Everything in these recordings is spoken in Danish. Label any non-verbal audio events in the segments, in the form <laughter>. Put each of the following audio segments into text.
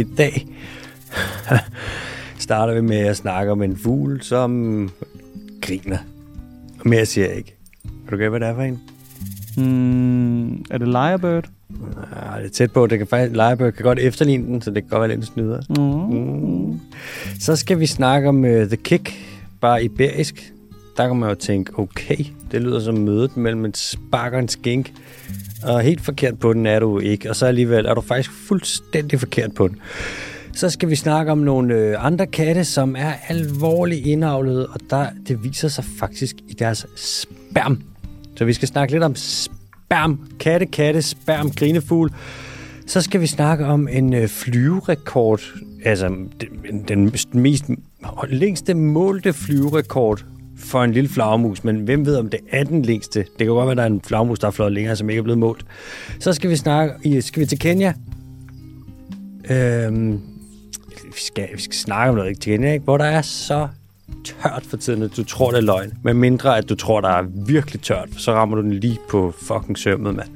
I dag <laughs> starter vi med at snakke om en fugl, som griner. Og mere siger jeg ikke. Kan du gætte, hvad det er for en? Mm, er det Lyrebird? Ja, det er tæt på. Det kan faktisk, Lyrebird kan godt efterligne den, så det kan godt være lidt snyder. Mm. Mm. Så skal vi snakke om uh, The Kick, bare iberisk. Der kan man jo tænke, okay, det lyder som mødet mellem en spark og en skink. Og helt forkert på den er du ikke. Og så alligevel er du faktisk fuldstændig forkert på den. Så skal vi snakke om nogle øh, andre katte, som er alvorligt indavlede, og der, det viser sig faktisk i deres sperm. Så vi skal snakke lidt om sperm. Katte, katte, sperm, grinefugl. Så skal vi snakke om en øh, flyverekord, altså den, den mest længste målte flyverekord for en lille flagermus, men hvem ved, om det er den længste? Det kan godt være, at der er en flagermus, der er fløjet længere, som ikke er blevet målt. Så skal vi snakke, skal vi til Kenya. Øhm, vi, skal, vi skal snakke om noget i Kenya, ikke? hvor der er så tørt for tiden, at du tror, det er løgn. Men mindre, at du tror, der er virkelig tørt, så rammer du den lige på fucking sømmet, mand.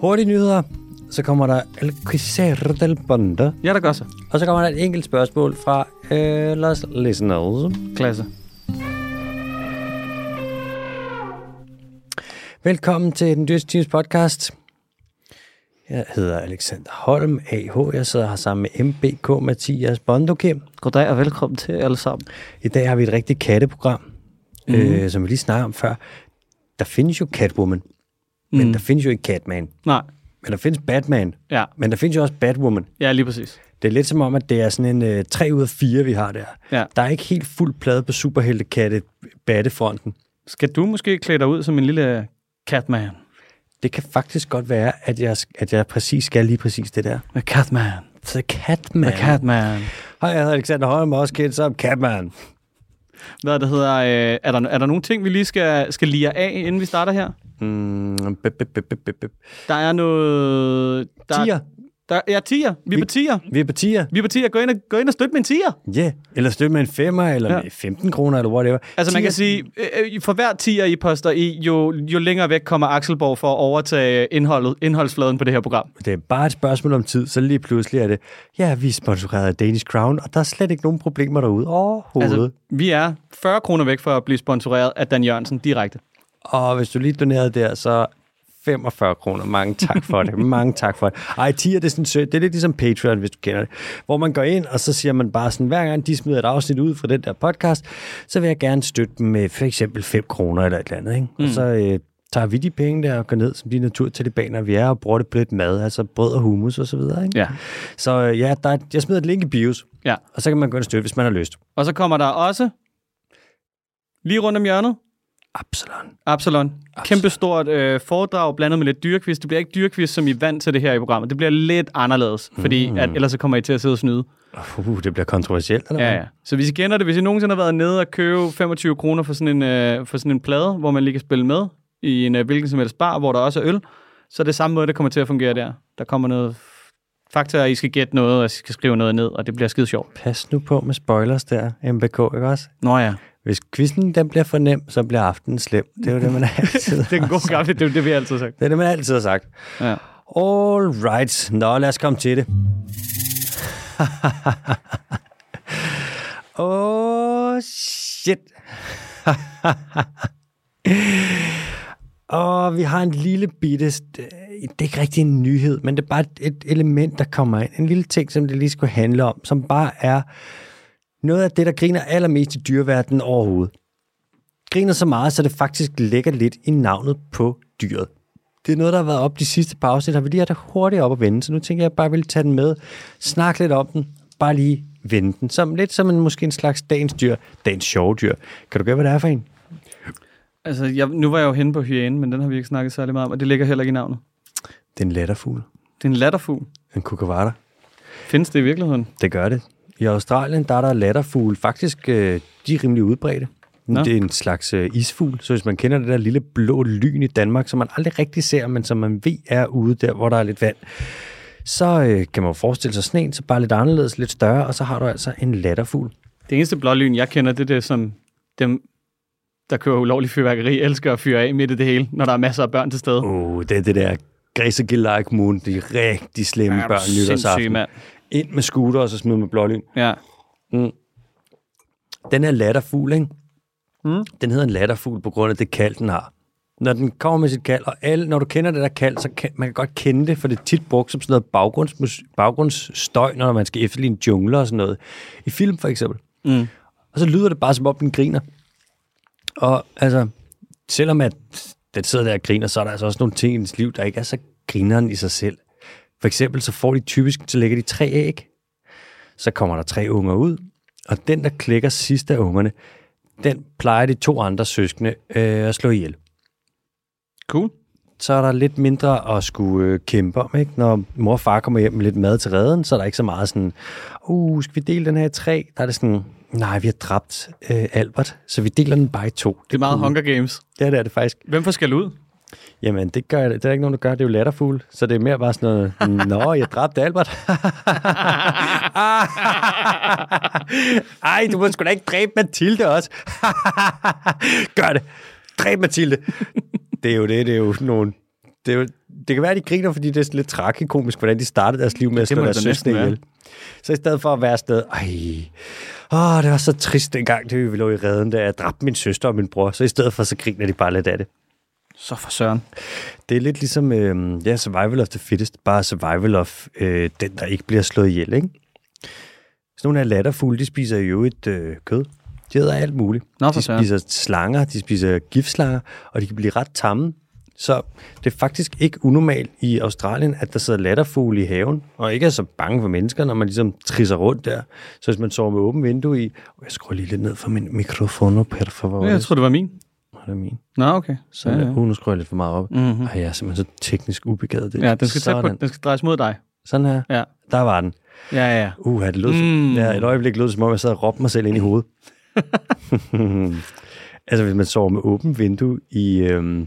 Hurtige nyheder. Så kommer der El Quisero del Bonde. Ja, der gør så. Og så kommer der et enkelt spørgsmål fra øh, los listeners. Klasse. Velkommen til den dyreste times podcast. Jeg hedder Alexander Holm, AH. Jeg sidder her sammen med MBK Mathias Bondokim. Goddag og velkommen til alle sammen. I dag har vi et rigtigt katteprogram, mm. øh, som vi lige snakkede om før. Der findes jo Catwoman, mm. men der findes jo ikke Catman. Nej. Men der findes Batman, Ja, men der findes jo også Batwoman. ja lige præcis. Det er lidt som om, at det er sådan en øh, 3 ud af 4, vi har der. Ja. Der er ikke helt fuld plade på superheltekatte battefronten. Skal du måske klæde dig ud som en lille Catman? Det kan faktisk godt være, at jeg, at jeg præcis skal lige præcis det der. The Catman. The Catman. The Catman. Hej, jeg hedder Alexander Holm, også kendt som Catman. Hvad det hedder, øh, er, der, er der nogle ting, vi lige skal, skal lire af, inden vi starter her? Mm, bip, bip, bip, bip, bip. Der er noget... Der, Tier. Der, ja, tier. Vi er på tier. Vi er på tier. Vi er på tier. Gå ind og, gå ind og støt med en tier. Ja, yeah. eller støtte med en femmer, eller Ja. ja. med 15 kroner, eller whatever. Altså man Tier- kan sige, øh, for hver tier I poster i, jo, jo længere væk kommer Axelborg for at overtage indholdet, indholdsfladen på det her program. Det er bare et spørgsmål om tid, så lige pludselig er det, ja, vi er sponsoreret af Danish Crown, og der er slet ikke nogen problemer derude overhovedet. Altså, Altså... vi er 40 kroner væk fra at blive sponsoreret af Dan Jørgensen direkte. Og hvis du lige donerede der, så 45 kroner. Mange tak for det. Mange tak for det. Ej, tier, det er, sådan, sødt. det er lidt ligesom Patreon, hvis du kender det. Hvor man går ind, og så siger man bare sådan, hver gang de smider et afsnit ud fra den der podcast, så vil jeg gerne støtte dem med for eksempel 5 kroner eller et eller andet. Ikke? Mm. Og så øh, tager vi de penge der og går ned som de naturtalibaner, vi er, og bruger det på lidt mad, altså brød og hummus og så videre. Ikke? Ja. Så øh, ja, der er, jeg smider et link i bios, ja. og så kan man gå ind og støtte, hvis man har lyst. Og så kommer der også, lige rundt om hjørnet, Absalon. Absalon. Kæmpe stort øh, foredrag blandet med lidt dyrkvist. Det bliver ikke dyrkvist, som I er vant til det her i programmet. Det bliver lidt anderledes, fordi Mm. at, ellers så kommer I til at sidde og snyde. Uh, det bliver kontroversielt, eller Ja, hvad? ja. Så hvis I kender det, hvis I nogensinde har været nede og købe 25 kroner for sådan en, øh, for sådan en plade, hvor man lige kan spille med i en øh, hvilken som helst bar, hvor der også er øl, så er det samme måde, det kommer til at fungere der. Der kommer noget fakta, og I skal gætte noget, og I skal skrive noget ned, og det bliver skide sjovt. Pas nu på med spoilers der, MBK, ikke også? Nå ja. Hvis quizzen den bliver for nem, så bliver aftenen slem. Det er jo det, man <laughs> altid Det er en god gamle, det er det, vi altid har sagt. Det er det, man altid har sagt. Ja. All right. Nå, lad os komme til det. <laughs> Oh, shit. <laughs> Og vi har en lille bitte, det er ikke rigtig en nyhed, men det er bare et, et element, der kommer ind. En lille ting, som det lige skulle handle om, som bare er noget af det, der griner allermest i dyreverdenen overhovedet. Griner så meget, så det faktisk lægger lidt i navnet på dyret. Det er noget, der har været op de sidste par afsnit, har vi lige haft det hurtigt op at vende, så nu tænker jeg, at jeg bare vil tage den med, snakke lidt om den, bare lige vende den, som, lidt som en, måske en slags dagens dyr, dagens sjove dyr. Kan du gætte, hvad det er for en? Altså, jeg, nu var jeg jo henne på hyænen, men den har vi ikke snakket særlig meget om, og det ligger heller ikke i navnet. Det er en letterfugl. Det er en latterfugl. En kukavata. Findes det i virkeligheden? Det gør det. I Australien, der er der latterfugle. Faktisk, øh, de er rimelig udbredte. Nå. Det er en slags øh, isfugl, så hvis man kender det der lille blå lyn i Danmark, som man aldrig rigtig ser, men som man ved er ude der, hvor der er lidt vand, så øh, kan man jo forestille sig sådan en, så bare lidt anderledes, lidt større, og så har du altså en latterfugl. Det eneste blålyn, jeg kender, det er det, som dem, der kører ulovlig fyrværkeri, elsker at fyre af midt i det hele, når der er masser af børn til stede. Åh, oh, det er det der Græsegillark Moon, de rigtig slemme Ja, børn nytårsaften. mand. Ind med scooter, og så smide med blålyn. Ja. Den er latterfugl, ikke? Mm. Den hedder en latterfugl på grund af det kald, den har. Når den kommer med sit kald, og alle, når du kender det der kald, så kan man kan godt kende det, for det er tit brugt som sådan noget baggrunds, baggrundsstøj, når man skal efterligne jungler og sådan noget. I film for eksempel. Mm. Og så lyder det bare, som om den griner. Og altså, selvom at den sidder der og griner, så er der altså også nogle ting i dens liv, der ikke er så grineren i sig selv. For eksempel så får de typisk, så lægger de tre æg. Så kommer der tre unger ud, og den, der klækker sidst af ungerne, den plejer de to andre søskende øh, at slå ihjel. Cool. Så er der lidt mindre at skulle øh, kæmpe om, ikke? Når mor og far kommer hjem med lidt mad til redden, så er der ikke så meget sådan, uh, skal vi dele den her i tre? Der er det sådan, nej, vi har dræbt øh, Albert, så vi deler den bare i to. Det er meget Hunger Games. Ja, det er det faktisk. Hvem får skal ud? Jamen, det, gør, det er ikke nogen, der gør. Det er jo latterfugl. Så det er mere bare sådan noget, <laughs> Nå, jeg dræbte Albert. <laughs> Ej, du må sgu da ikke dræbe Mathilde også. <laughs> gør det. Dræb Mathilde. Det er jo det, det er jo nogle... Det, er jo, det kan være, at de griner, fordi det er sådan lidt tragikomisk, hvordan de startede deres liv med at slå deres være. ihjel. Så i stedet for at være sted, ej, åh, det var så trist dengang, det vi lå i redden, da jeg dræbte min søster og min bror. Så i stedet for, så griner de bare lidt af det. Så for søren. Det er lidt ligesom øh, ja, survival of the fittest, bare survival of øh, den, der ikke bliver slået ihjel, ikke? Sådan nogle af latterfugle, de spiser jo et øh, kød. De æder alt muligt. Nå, for de spiser slanger, de spiser giftslanger, og de kan blive ret tamme. Så det er faktisk ikke unormalt i Australien, at der sidder latterfugle i haven, og ikke er så bange for mennesker, når man ligesom trisser rundt der. Så hvis man sover med åbent vindue i... Jeg skruer lige lidt ned for min mikrofon, per favor. Ja, jeg tror, det var min. Det er min. Nå, okay. Så Ja, ja. Uh, nu skruer jeg lidt for meget op. Mhm. Ej, jeg er simpelthen så teknisk ubegavet. Det. Ja, den skal, tæt på, Sådan. den skal drejes mod dig. Sådan her. Ja. Der var den. Ja, ja. Uh, det lød, Mm. ja, et øjeblik lød det, som om jeg sad og råbte mig selv ind i hovedet. <laughs> altså, hvis man sover med åbent vindue i øhm,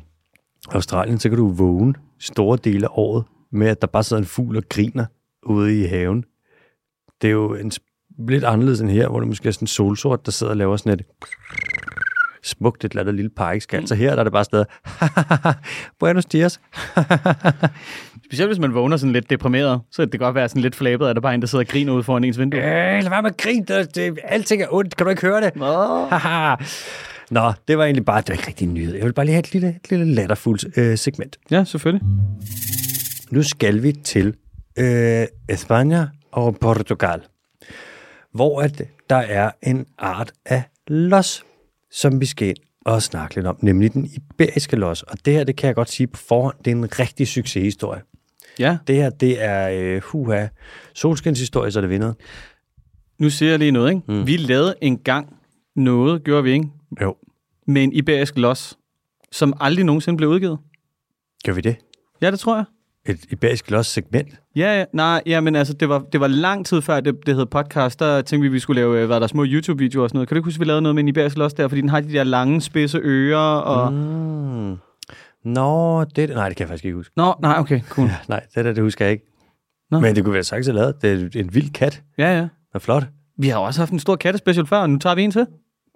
Australien, så kan du vågne store dele af året med, at der bare sidder en fugl og griner ude i haven. Det er jo en, lidt anderledes end her, hvor det måske er sådan en solsort, der sidder og laver sådan et smukt et eller andet lille parkskald. Mm. Så her der er det bare stadig, <laughs> Buenos dias. <laughs> Specielt hvis man vågner sådan lidt deprimeret, så kan det godt være sådan lidt flabet, at der bare er en, der sidder og griner ude foran ens vindue. Øh, lad være med at grine. Det, det, alting er ondt. Kan du ikke høre det? <laughs> Nå. Det var egentlig bare, det var ikke rigtig en nyhed. Jeg vil bare lige have et lille, et lille latterfuldt øh, segment. Ja, selvfølgelig. Nu skal vi til øh, España og Portugal, hvor at der er en art af los, som vi skal ind og snakke lidt om, nemlig den iberiske los. Og det her, det kan jeg godt sige på forhånd, det er en rigtig succeshistorie. Ja, Det her, det er øh, huha, solskinshistorie, så det vinder. nu siger jeg lige noget, ikke? Mm. Vi lavede engang noget, gjorde vi ikke, Jo. med en iberisk los, som aldrig nogensinde blev udgivet. Gør vi det? Ja, det tror jeg. Et iberisk los segment? Ja, ja, nej, ja, men altså, det var, det var lang tid før, det, det hed podcast, der tænkte vi, vi skulle lave, øh, hvad er der, små YouTube-videoer og sådan noget. Kan du ikke huske, vi lavede noget med en iberisk los der, fordi den har de der lange, spidse ører, og... Mm. Nå, det... Nej, det kan jeg faktisk ikke huske. Nå, nej, okay, cool. <laughs> Nej, det der, det husker jeg ikke. Nå. Nå. Men det kunne være sagt lavet. Det er en vild kat. Ja, ja. Det er flot. Vi har også haft en stor kattespecial før, og nu tager vi en til.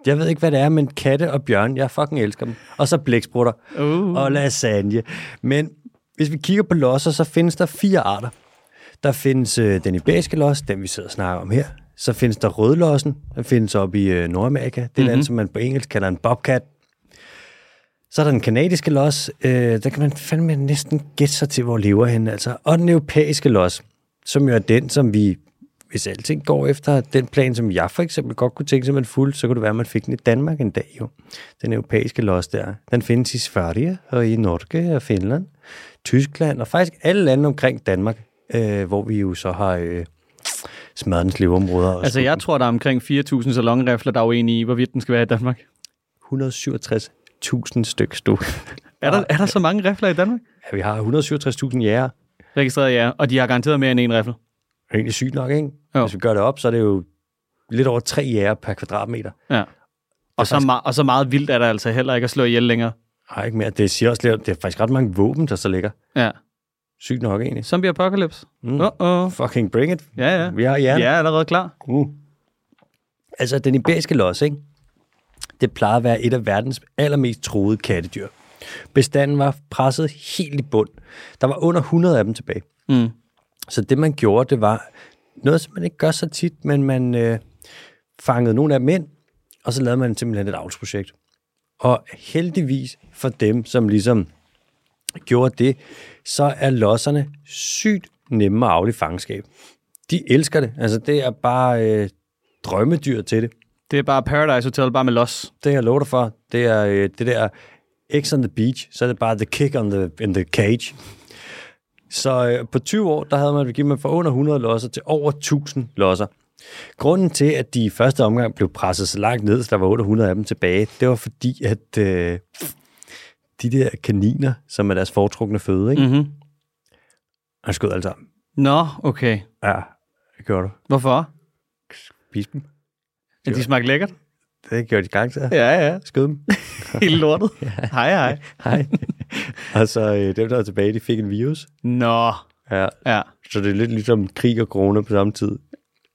Jeg ved ikke, hvad det er, men katte og bjørn, jeg fucking elsker dem. Og så blæksprutter Uh. og lasagne. Men hvis vi kigger på losser, så findes der fire arter. Der findes øh, den iberiske los, den vi sidder og snakker om her. Så findes der rødlossen, den findes op i øh, Nordamerika. Det er mm-hmm. den, som man på engelsk kalder en bobcat. Så er der den kanadiske los, øh, der kan man fandme næsten gætte sig til, hvor lever henne. Altså. Og den europæiske los, som jo er den, som vi, hvis alting går efter den plan, som jeg for eksempel godt kunne tænke sig, man fuldt, så kunne det være, at man fik den i Danmark en dag jo. Den europæiske los der, den findes i Sverige og i Norge og Finland, Tyskland og faktisk alle lande omkring Danmark, øh, hvor vi jo så har øh, smadrens leveområder. Altså, jeg tror, der er omkring 4.000 salonrifler, der er uenige i, hvorvidt den skal være i Danmark. 167.000 stykker stod. Er der, er der så mange rifler i Danmark? Ja, vi har 167.000 jæger. Registreret ja, og de har garanteret mere end en rifle. Det er egentlig sygt nok, ikke? Jo. Hvis vi gør det op, så er det jo lidt over tre jæger per kvadratmeter. Ja. Og så, faktisk- ma- og så meget vildt er der altså heller ikke at slå ihjel længere. Nej, ikke mere. Det siger også lidt, det er faktisk ret mange våben, der så ligger. Ja. Sygt nok egentlig. Zombie Apocalypse. Mm. Uh-oh. Fucking bring it. Ja, ja. Vi har jern. Jeg er allerede klar. Uh. Altså, den iberiske los, ikke? Det plejede at være et af verdens allermest troede kattedyr. Bestanden var presset helt i bund. Der var under 100 af dem tilbage. Mm. Så det, man gjorde, det var, noget, som man ikke gør så tit, men man øh, fangede nogle af dem ind, og så lavede man simpelthen et avlsprojekt. Og heldigvis for dem, som ligesom gjorde det, så er losserne sygt nemme at i fangenskab. De elsker det. Altså, det er bare øh, drømmedyr til det. Det er bare Paradise Hotel, bare med los. Det jeg lovet dig for. Det er øh, det der X on the beach, så er det bare the kick on the, in the cage. Så øh, på 20 år, der havde man givet man fra under 100 losser til over 1000 losser. Grunden til, at de i første omgang blev presset så langt ned, så der var 800 af dem tilbage, det var fordi, at øh, de der kaniner, som er deres foretrukne føde, ikke? Mm-hmm. han skød alle sammen. Nå, okay. Ja, det gjorde du. Hvorfor? Spis dem. Ja, de smagte lækkert. Det gjorde de gang til. Ja, ja. Skød dem. <laughs> Helt lortet. Hej, hej. Hej. og så øh, dem, der var tilbage, de fik en virus. Nå. Ja, Ja. så det er lidt ligesom krig og corona på samme tid.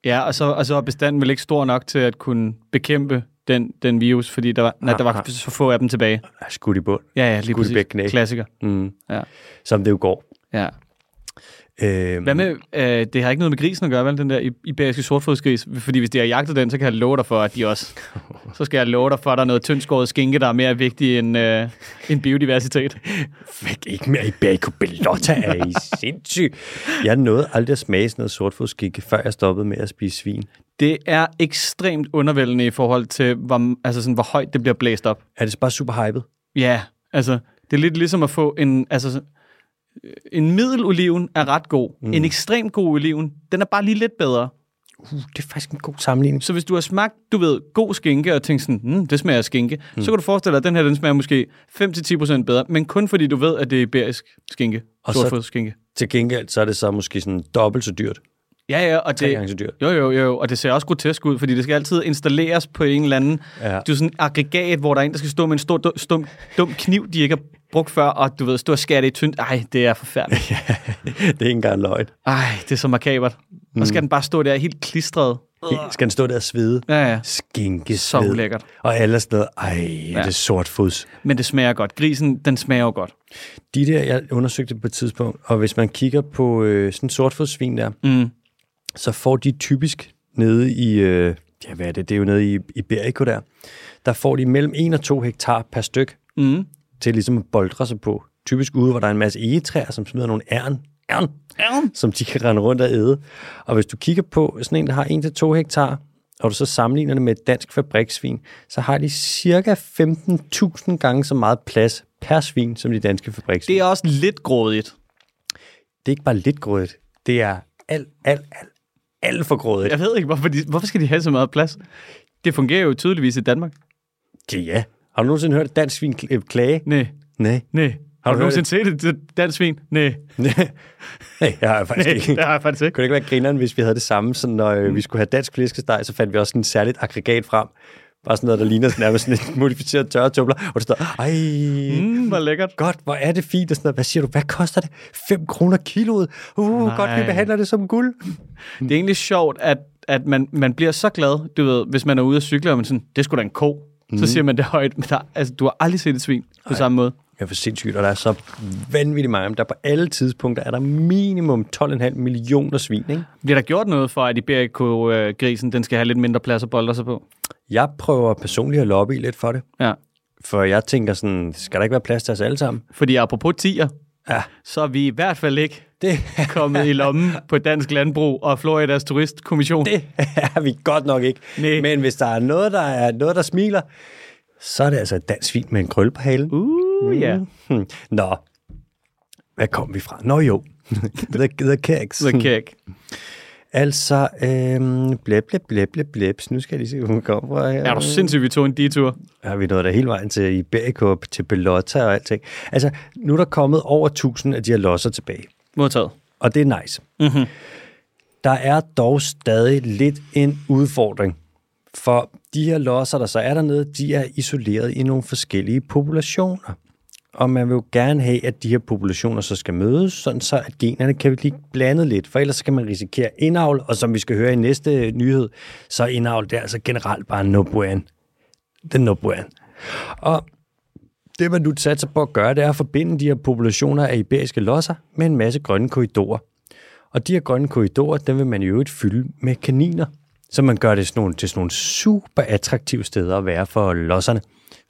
Ja, og så, og så er bestanden vel ikke stor nok til at kunne bekæmpe den, den virus, fordi der var, nej, der var så få af dem tilbage. Skudt i bund. Ja, ja, lige Skudt præcis. Klassiker. Mm. Ja. Som det jo går. Ja. Øh, Hvad med, øh, det har ikke noget med grisen at gøre, vel, den der i- iberiske sortfodsgris? Fordi hvis de har jagtet den, så kan jeg love dig for, at de også... <laughs> Så skal jeg love dig for, at der er noget tyndskåret skinke, der er mere vigtig end, øh, end biodiversitet. fik ikke mere i Baco Belotta, er I sindssyg? Jeg nåede aldrig at smage sådan noget sortfodskikke, før jeg stoppede med at spise svin. Det er ekstremt undervældende i forhold til, hvor, altså sådan, hvor højt det bliver blæst op. Er det bare super hypet? Ja, altså, det er lidt ligesom at få en... Altså, en middeloliven er ret god. Mm. En ekstremt god oliven, den er bare lige lidt bedre. Uh, det er faktisk en god sammenligning. Så hvis du har smagt, du ved, god skinke, og tænkt sådan, hmm, det smager af skinke, mm. så kan du forestille dig, at den her, den smager måske 5-10% bedre, men kun fordi du ved, at det er iberisk skinke, Og så- sortfodsskinke. Til gengæld, så er det så måske sådan dobbelt så dyrt. Ja, ja, og det, gange så dyrt. jo, jo, jo, og det ser også grotesk ud, fordi det skal altid installeres på en eller anden, Ja. du er sådan en aggregat, hvor der er en, der skal stå med en stor dum, stum, dum kniv, de ikke har brugt før, og du ved, stå og skære det i tyndt. Ej, det er forfærdeligt. <laughs> det er ikke engang løgn. Ej, det er så makabert. Mm. Og skal den bare stå der helt klistret. Skal den stå der og svede? Ja, ja. Skinke Så ulækkert. Og alle er noget, ej, ja. det er sortfods. Men det smager godt. Grisen, den smager jo godt. De der, jeg undersøgte på et tidspunkt, og hvis man kigger på øh, sådan en sortfodssvin der, Mm. Så får de typisk nede i, øh, ja hvad er det, det er jo nede i Iberico der, der får de mellem 1 og 2 hektar per styk Mm. til ligesom at boldre sig på. Typisk ude, hvor der er en masse egetræer, som smider nogle ærn, ærn, Ærn. som de kan rende rundt og æde. Og hvis du kigger på sådan en, der har 1-2 hektar, og du så sammenligner det med et dansk fabriksvin, så har de cirka 15.000 gange så meget plads per svin, som de danske fabriksvin. Det er også lidt grådigt. det er ikke bare lidt grådigt. Det er alt, alt, alt, alt for grådigt. Jeg ved ikke, hvorfor, de, hvorfor skal de have så meget plads? Det fungerer jo tydeligvis i Danmark. Ja, ja. Har du nogensinde hørt et dansk svin kl- klage? Nej, Nej. nej. Har du du hørt nogensinde set et dansk svin? Nej, Nej, jeg har faktisk nej, ikke. det har jeg faktisk ikke. Kunne det ikke være grineren, hvis vi havde det samme, så når øh, vi skulle have dansk flæskesteg, så fandt vi også et særligt aggregat frem. Bare sådan noget, der ligner sådan nærmest sådan et <laughs> modificeret tørretubler. Og det står, ej, mm. Hvor lækkert. godt, hvor er det fint. Og sådan noget. Hvad siger du, hvad koster det? 5 kroner kiloet. Uh, Nej. godt, vi behandler det som guld. Det er egentlig sjovt, at, at man, man bliver så glad, du ved, hvis man er ude at cykle, og man sådan, det skulle da en ko. Mm. Så siger man det højt, men der, altså, du har aldrig set et svin på samme måde. Ja, for sindssygt, og der er så vanvittigt mange. Der er på alle tidspunkter er der minimum 12,5 millioner svin, ikke? Bliver der gjort noget for, at Iberico-grisen, den skal have lidt mindre plads at bolde sig på? Jeg prøver personligt at lobby lidt for det. Ja. For jeg tænker sådan, skal der ikke være plads til os alle sammen? Fordi apropos tiger, Ja, så er vi i hvert fald ikke det, <laughs> kommet i lommen på Dansk Landbrug og Floridas Turistkommission. det er vi godt nok ikke. Nej. Men hvis der er noget, der er noget, der smiler, så er det altså et dansk svin med en krølle på halen. Uh, ja. Hmm. Nå, hvad kom vi fra? Nå jo, <laughs> the, the Keks. The Kæk. Altså, øhm, blæb, blæb, blæb, blæb, blæb. Nu skal jeg lige se, hvor hun kommer fra her. Er du sindssygt, vi tog en detur? har vi nået der hele vejen til Iberico, til Belotta og alting. Altså, nu er der kommet over 1000 af de her losser tilbage, Modtaget. og det er nice. Mm-hmm. Der er dog stadig lidt en udfordring, for de her losser, der så er dernede, de er isoleret i nogle forskellige populationer. Og man vil jo gerne have, at de her populationer så skal mødes, sådan så at generne kan blive blandet lidt, for ellers så kan man risikere indavl, og som vi skal høre i næste nyhed, så er indavl det er altså generelt bare no bueno. Det er no bueno. Og det, man nu satser på at gøre, det er at forbinde de her populationer af iberiske losser med en masse grønne korridorer. Og de her grønne korridorer, dem vil man jo øvrigt fylde med kaniner. Så man gør det sådan nogle, til sådan nogle super attraktive steder at være for losserne.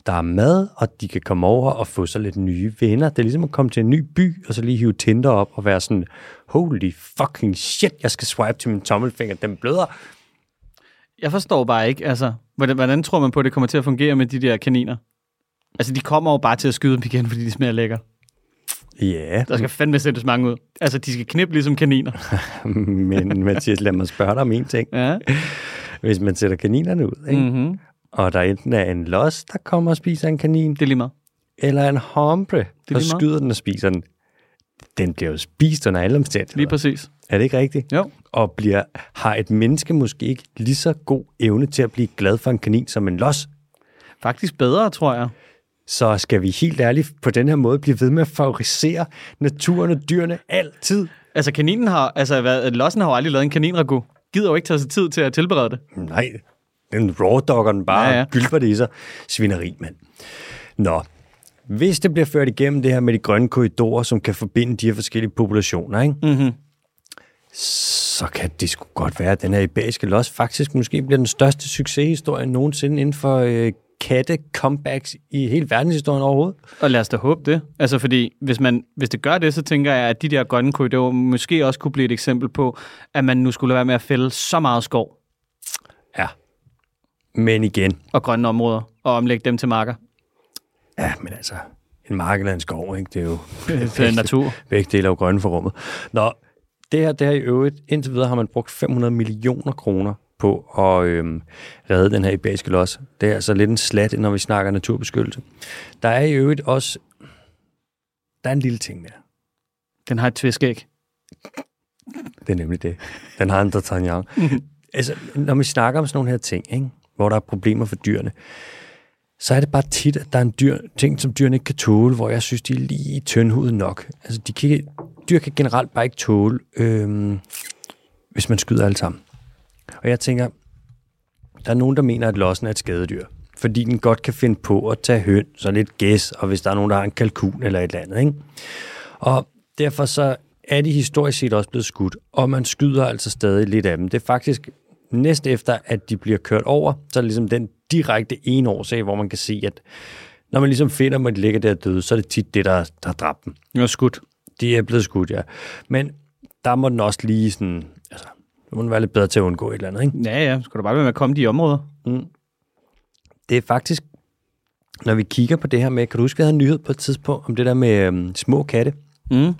Der er mad, og de kan komme over og få sig lidt nye venner. Det er ligesom at komme til en ny by, og så lige hive Tinder op og være sådan, holy fucking shit, jeg skal swipe til min tommelfinger, den bløder. Jeg forstår bare ikke, altså, hvordan, hvordan tror man på, at det kommer til at fungere med de der kaniner? Altså, de kommer jo bare til at skyde dem igen, fordi de smager lækker. Ja, Der skal fandme sættes mange ud. Altså, de skal knippe ligesom kaniner. <laughs> men Mathias, lad mig spørge dig om en ting. Ja. Hvis man sætter kaninerne ud, ikke? Mm-hmm. Og der enten er en los, der kommer og spiser en kanin, Det er lige meget. eller en hombre, der lige skyder den og spiser den. Den bliver jo spist under alle Lige omstændigheder. præcis. Er det ikke rigtigt? Jo. Og bliver, har et menneske måske ikke lige så god evne til at blive glad for en kanin som en los? Faktisk bedre, tror jeg. Så skal vi helt ærligt på den her måde blive ved med at favorisere naturen og dyrene altid? Altså, kaninen har, altså, hvad, lossen har jo aldrig lavet en kaninragu. Gider jo ikke tage sig tid til at tilberede det. Nej, den raw dogger den bare Ja, ja, gylper det i sig. Svineri, mand. Nå, hvis det bliver ført igennem det her med de grønne korridorer, som kan forbinde de her forskellige populationer, ikke? Mm-hmm. så kan det sgu godt være, at den her iberiske los faktisk måske bliver den største succeshistorie nogensinde inden for øh, katte comebacks i hele verdenshistorien overhovedet. Og lad os da håbe det. Altså, fordi hvis, man, hvis det gør det, så tænker jeg, at de der grønne korridorer måske også kunne blive et eksempel på, at man nu skulle være med at fælde så meget skov Ja. Men igen, og grønne områder, og omlægge dem til marker. ja, men altså, en mark eller en skov, ikke? det er jo <laughs> Det er natur. begge dele er jo grønne for rummet. Nå, det her, det her i øvrigt, indtil videre har man brugt 500 millioner kroner på at øhm, redde den her iberiske los. Det er altså lidt en slat, når vi snakker naturbeskyttelse. Der er i øvrigt også, der er en lille ting der. Den har et tviskæg. Det er nemlig det. Den har en d'Artagnan. <laughs> altså, når vi snakker om sådan nogle her ting, ikke? Hvor der er problemer for dyrene, så er det bare tit, at der er en dyr, ting, som dyrene ikke kan tåle, hvor jeg synes, de er lige tyndhudet nok. Altså, de kan, dyr kan generelt bare ikke tåle, øh, hvis man skyder alle sammen. Og jeg tænker, der er nogen, der mener, at lossen er et skadedyr. Fordi den godt kan finde på at tage høn, så lidt gæs, og hvis der er nogen, der har en kalkun eller et eller andet. Ikke? Og derfor så er de historisk set også blevet skudt, og man skyder altså stadig lidt af dem. Det er faktisk næst efter, at de bliver kørt over, så er det ligesom den direkte ene årsag, hvor man kan se, at når man ligesom finder dem, de ligger der døde, så er det tit det, der, der har dræbt dem. Den er skudt. De er blevet skudt, ja. Men der må den også lige sådan, altså, det må den være lidt bedre til at undgå et eller andet, ikke? Ja, ja. Skal du bare være med at komme de områder? Det er faktisk, når vi kigger på det her med, kan du huske, vi havde en nyhed på et tidspunkt om det der med øhm, små katte? Mm.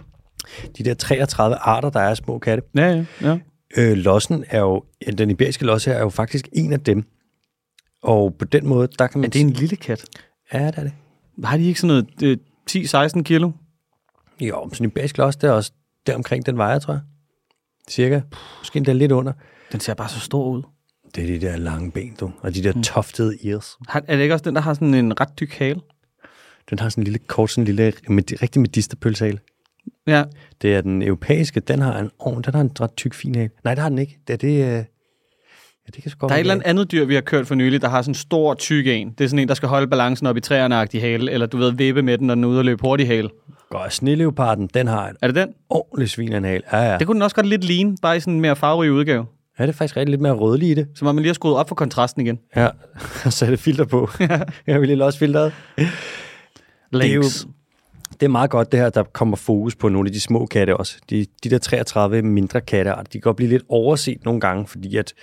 De der 33 arter, der er små katte. Ja, ja, ja. Øh, lossen er jo, den iberiske los her er jo faktisk en af dem. Og på den måde, der kan man... Er det en lille kat? Ja, det er det. Har de ikke sådan noget øh, 10-16 kilo? Jo, men sådan en iberisk los, det er også deromkring den vejer, tror jeg. Cirka. Måske endda lidt under. Den ser bare så stor ud. Det er de der lange ben, du. Og de der toftede ears. Har, er det ikke også den, der har sådan en ret tyk hale? Den har sådan en lille kort, sådan en lille, med, rigtig medisterpølsehale. Ja. Det er den europæiske, den har en, oh, den har en ret tyk fin hale. Nej, det har den ikke. Det er det, øh, ja, det kan sgu Der er et eller andet andet dyr, vi har kørt for nylig, der har sådan en stor, tyk en. Det er sådan en, der skal holde balancen op i træerne i hale, eller du ved, vippe med den, når den er ude og løbe hurtigt hale. Godt, snilleoparden, den har en Er det den? ordentlig svin af en hale. Ja, ja. Det kunne den også godt lidt ligne, bare i sådan en mere farverig udgave. Ja, det er faktisk rigtig lidt mere rødlig i det. Så må man lige have skruet op for kontrasten igen. Ja, <laughs> og så det filter på. Jeg vil lige også filteret. Det er jo- Links. Det er meget godt det her, der kommer fokus på nogle af de små katte også. De, de der 33 mindre katte, de kan godt blive lidt overset nogle gange, fordi at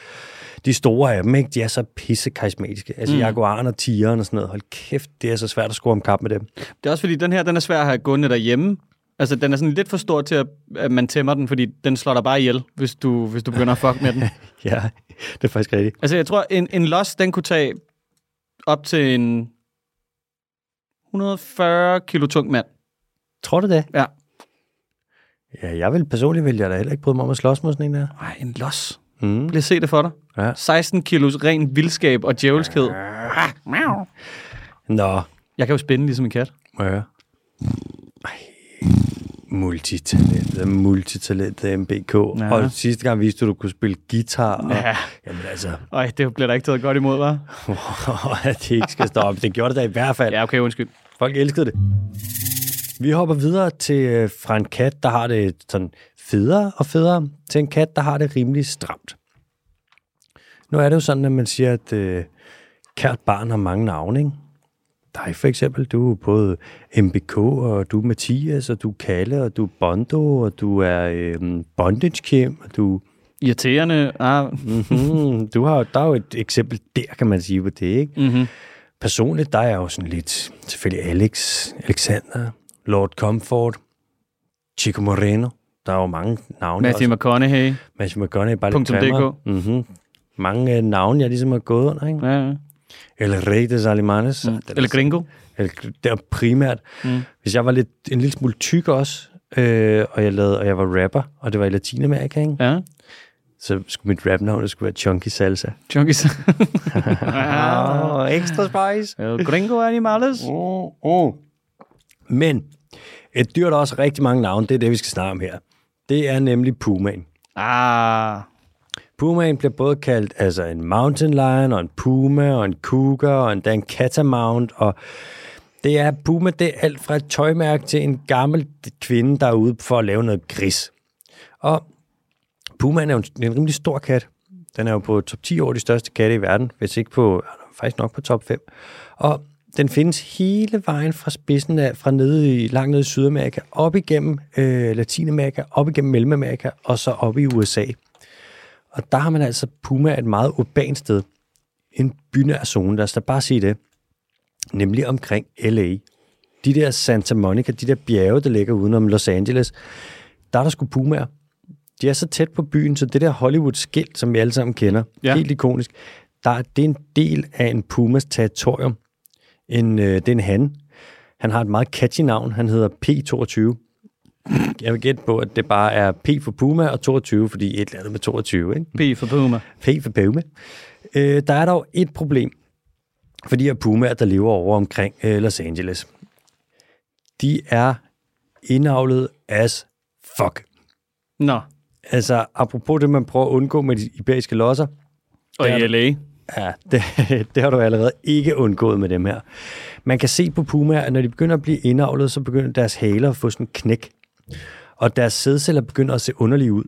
de store af dem, ikke, de er så pisse karismatiske. Altså mm. jaguaren og tigeren og sådan noget. Hold kæft, det er så svært at score om kap med dem. Det er også fordi, den her, den er svær at have gående derhjemme. Altså, den er sådan lidt for stor til, at, at man tæmmer den, fordi den slår dig bare ihjel, hvis du, hvis du begynder at fuck med den. <laughs> Ja, det er faktisk rigtigt. Altså, jeg tror, en, en los, den kunne tage op til en 140 kilo tung mand. Tror du det? Ja. Ja, jeg vil personligt vælge, jeg da heller ikke bryde mig om at slås mod sådan en der. Ej, en los. Mm. Lige at se det for dig. Ja. 16 kilos ren vildskab og djævelskhed. Nå, Jeg kan jo spænde ligesom en kat. høre? Ej, multitalentet, multitalentet MBK. Ja. Ja. Og sidste gang viste du, at du kunne spille guitar. Og, Ja. Jamen altså, Ej, det bliver der ikke taget godt imod, hva'? <laughs> at det ikke skal stoppe. Det gjorde det da i hvert fald. Ja, okay, undskyld. Folk elskede det. Vi hopper videre til øh, fra en kat, der har det sådan federe og federe til en kat, der har det rimelig stramt. Nu er det jo sådan, at man siger, at øh, kært barn har mange navne, ikke? dig for eksempel. Du er både MBK, og du er Mathias, og du er Kalle, og du er Bondo, og du er øhm, Bondage Kim, og du... Irriterende. Ah. Mm-hmm, du har, der er jo et eksempel der, kan man sige på det, ikke? Mm-hmm. Personligt, der er jeg jo sådan lidt, selvfølgelig Alex, Alexander, Lord Comfort, Chico Moreno. Der er jo mange navne. Matthew McConaughey. Matthew McConaughey, bare lidt grimmere. Mm-hmm. Mange øh, navne, jeg ligesom har gået under, ikke? Ja, ja. Eller Rey de Salimanes. Mm. Eller Gringo. Eller, det er primært. Mm. Hvis jeg var lidt, en lille smule tyk også, øh, og, jeg lavede, og jeg var rapper, og det var i Latinamerika, ikke? Ja. så skulle mit rapnavn skulle være Chunky Salsa. Junkies. oh, extra spice. El Gringo Animales. Oh, oh. Men et dyr, der også rigtig mange navne, det er det, vi skal snakke om her. Det er nemlig pumaen. Ah. Pumaen bliver både kaldt altså en mountain lion, og en puma, og en cougar, og endda en catamount, og det er puma, det er alt fra et tøjmærke til en gammel kvinde, der er ude for at lave noget gris. Og pumaen er jo en, en rimelig stor kat. Den er jo på top 10 over de største katte i verden, hvis ikke på, faktisk nok på top 5. Og den findes hele vejen fra spidsen af, fra nede i, langt nede i Sydamerika, op igennem øh, Latinamerika, op igennem Mellemamerika, og så op i USA. Og der har man altså Puma et meget urbant sted. En bynær zone, lad os da bare sige det. Nemlig omkring LA. De der Santa Monica, de der bjerge, der ligger udenom Los Angeles, der er der sgu Pumaer. De er så tæt på byen, så det der Hollywood-skilt, som vi alle sammen kender, Ja. helt ikonisk, der, det er en del af en Pumas territorium. En, øh, det er en han. Han har et meget catchy navn. Han hedder P22. Jeg vil gætte på, at det bare er P for Puma og 22, fordi et eller andet med 22, ikke? P for Puma. P for Puma. Øh, der er dog et problem for de her pumaer, der lever over omkring øh, Los Angeles. De er indavlet as fuck. Nå. Altså, apropos det, man prøver at undgå med de iberiske losser, Og i LA. Ja, det, <laughs> det har du allerede ikke undgået med dem her. Man kan se på pumaer, at når de begynder at blive indavlet, så begynder deres haler at få sådan en knæk. Og deres sædceller begynder at se underlige ud.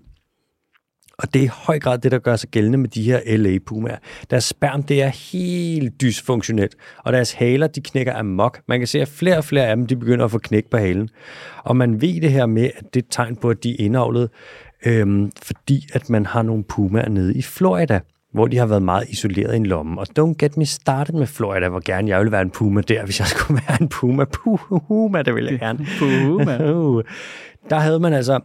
Og det er i høj grad det, der gør sig gældende med de her LA-pumaer. Deres sperm, det er helt dysfunktionelt, og deres haler, de knækker amok. Man kan se, at flere og flere af dem, de begynder at få knæk på halen. Og man ved det her med, at det er et tegn på, at de er indavlet, øhm, fordi at man har nogle pumaer nede i Florida, hvor de har været meget isoleret i en lomme. Og don't get me started med Florida, hvor gerne jeg ville være en puma der, hvis jeg skulle være en puma. Puma, det ville jeg gerne. Puma. <laughs> Uh, der havde man altså,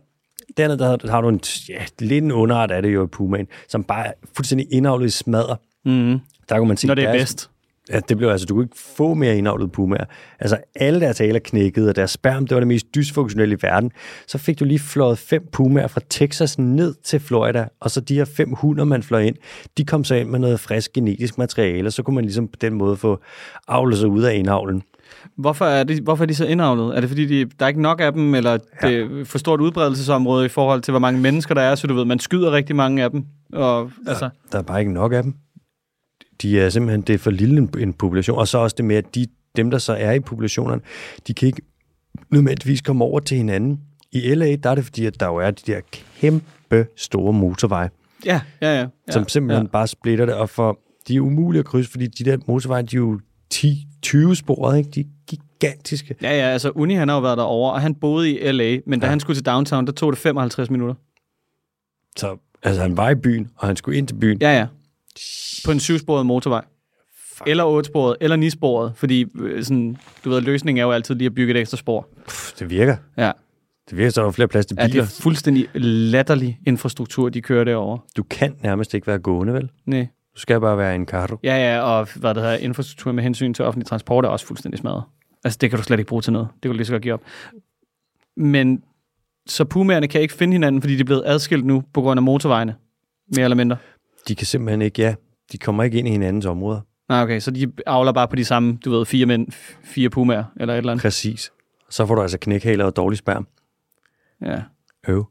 dernede der, der har du en, ja, lidt en underart af det jo i pumaen, som bare er fuldstændig indavlet i smadre. Mm. Der kunne man se, Når det er deres- bedst. Ja, det blev altså, du kunne ikke få mere indavlede pumaer. Altså, alle deres haler knækkede, og deres sperm, det var det mest dysfunktionelle i verden. Så fik du lige fløjet fem pumaer fra Texas ned til Florida, og så de her fem hunder, man fløj ind, de kom så ind med noget frisk genetisk materiale, og så kunne man ligesom på den måde få avlet sig ud af indavlen. Hvorfor er, de, hvorfor er de så indavlet? Er det fordi, de, der er ikke nok af dem, eller det er for stort udbredelsesområde i forhold til, hvor mange mennesker der er, så du ved, man skyder rigtig mange af dem? Og, altså, Der er bare ikke nok af dem. De er simpelthen, det er for lille en, en population, og så også det med, at de, dem, der så er i populationerne, de kan ikke nødvendigvis komme over til hinanden. I LA, der er det fordi, at der jo er de der kæmpe store motorveje, ja, ja, ja. ja som simpelthen Ja. bare splitter det, og for, de er umulige at krydse, fordi de der motorveje, de er jo 10-20 sporet, ikke? De er gigantiske. Ja, ja, altså Uni, han har jo været derovre, og han boede i LA, men da Ja. han skulle til downtown, der tog det 55 minutter. Så altså, han var i byen, og han skulle ind til byen. Ja, ja. På en syvsporet motorvej. Eller ottesporet, eller nisporet, fordi øh, sådan, du ved, løsningen er jo altid lige at bygge et ekstra spor. Pff, det virker. Ja, Det virker, så er der flere plads til ja det biler. er fuldstændig latterlig infrastruktur, de kører derovre. Du kan nærmest ikke være gående, vel? Nej. Du skal bare være en carro. Ja, ja, og hvad det hedder, infrastruktur med hensyn til offentlig transport er også fuldstændig smadret. Altså, det kan du slet ikke bruge til noget. Det kan du lige så godt give op. Men så pumaerne kan ikke finde hinanden, fordi de er blevet adskilt nu på grund af motorvejene. Mere eller mindre. De kan simpelthen ikke, ja, de kommer ikke ind i hinandens områder. Nej, okay, så de avler bare på de samme, du ved, fire mænd, fire pumaer, eller et eller andet. Præcis. Så får du altså knækhaler og dårlig sperm. Ja. Øv.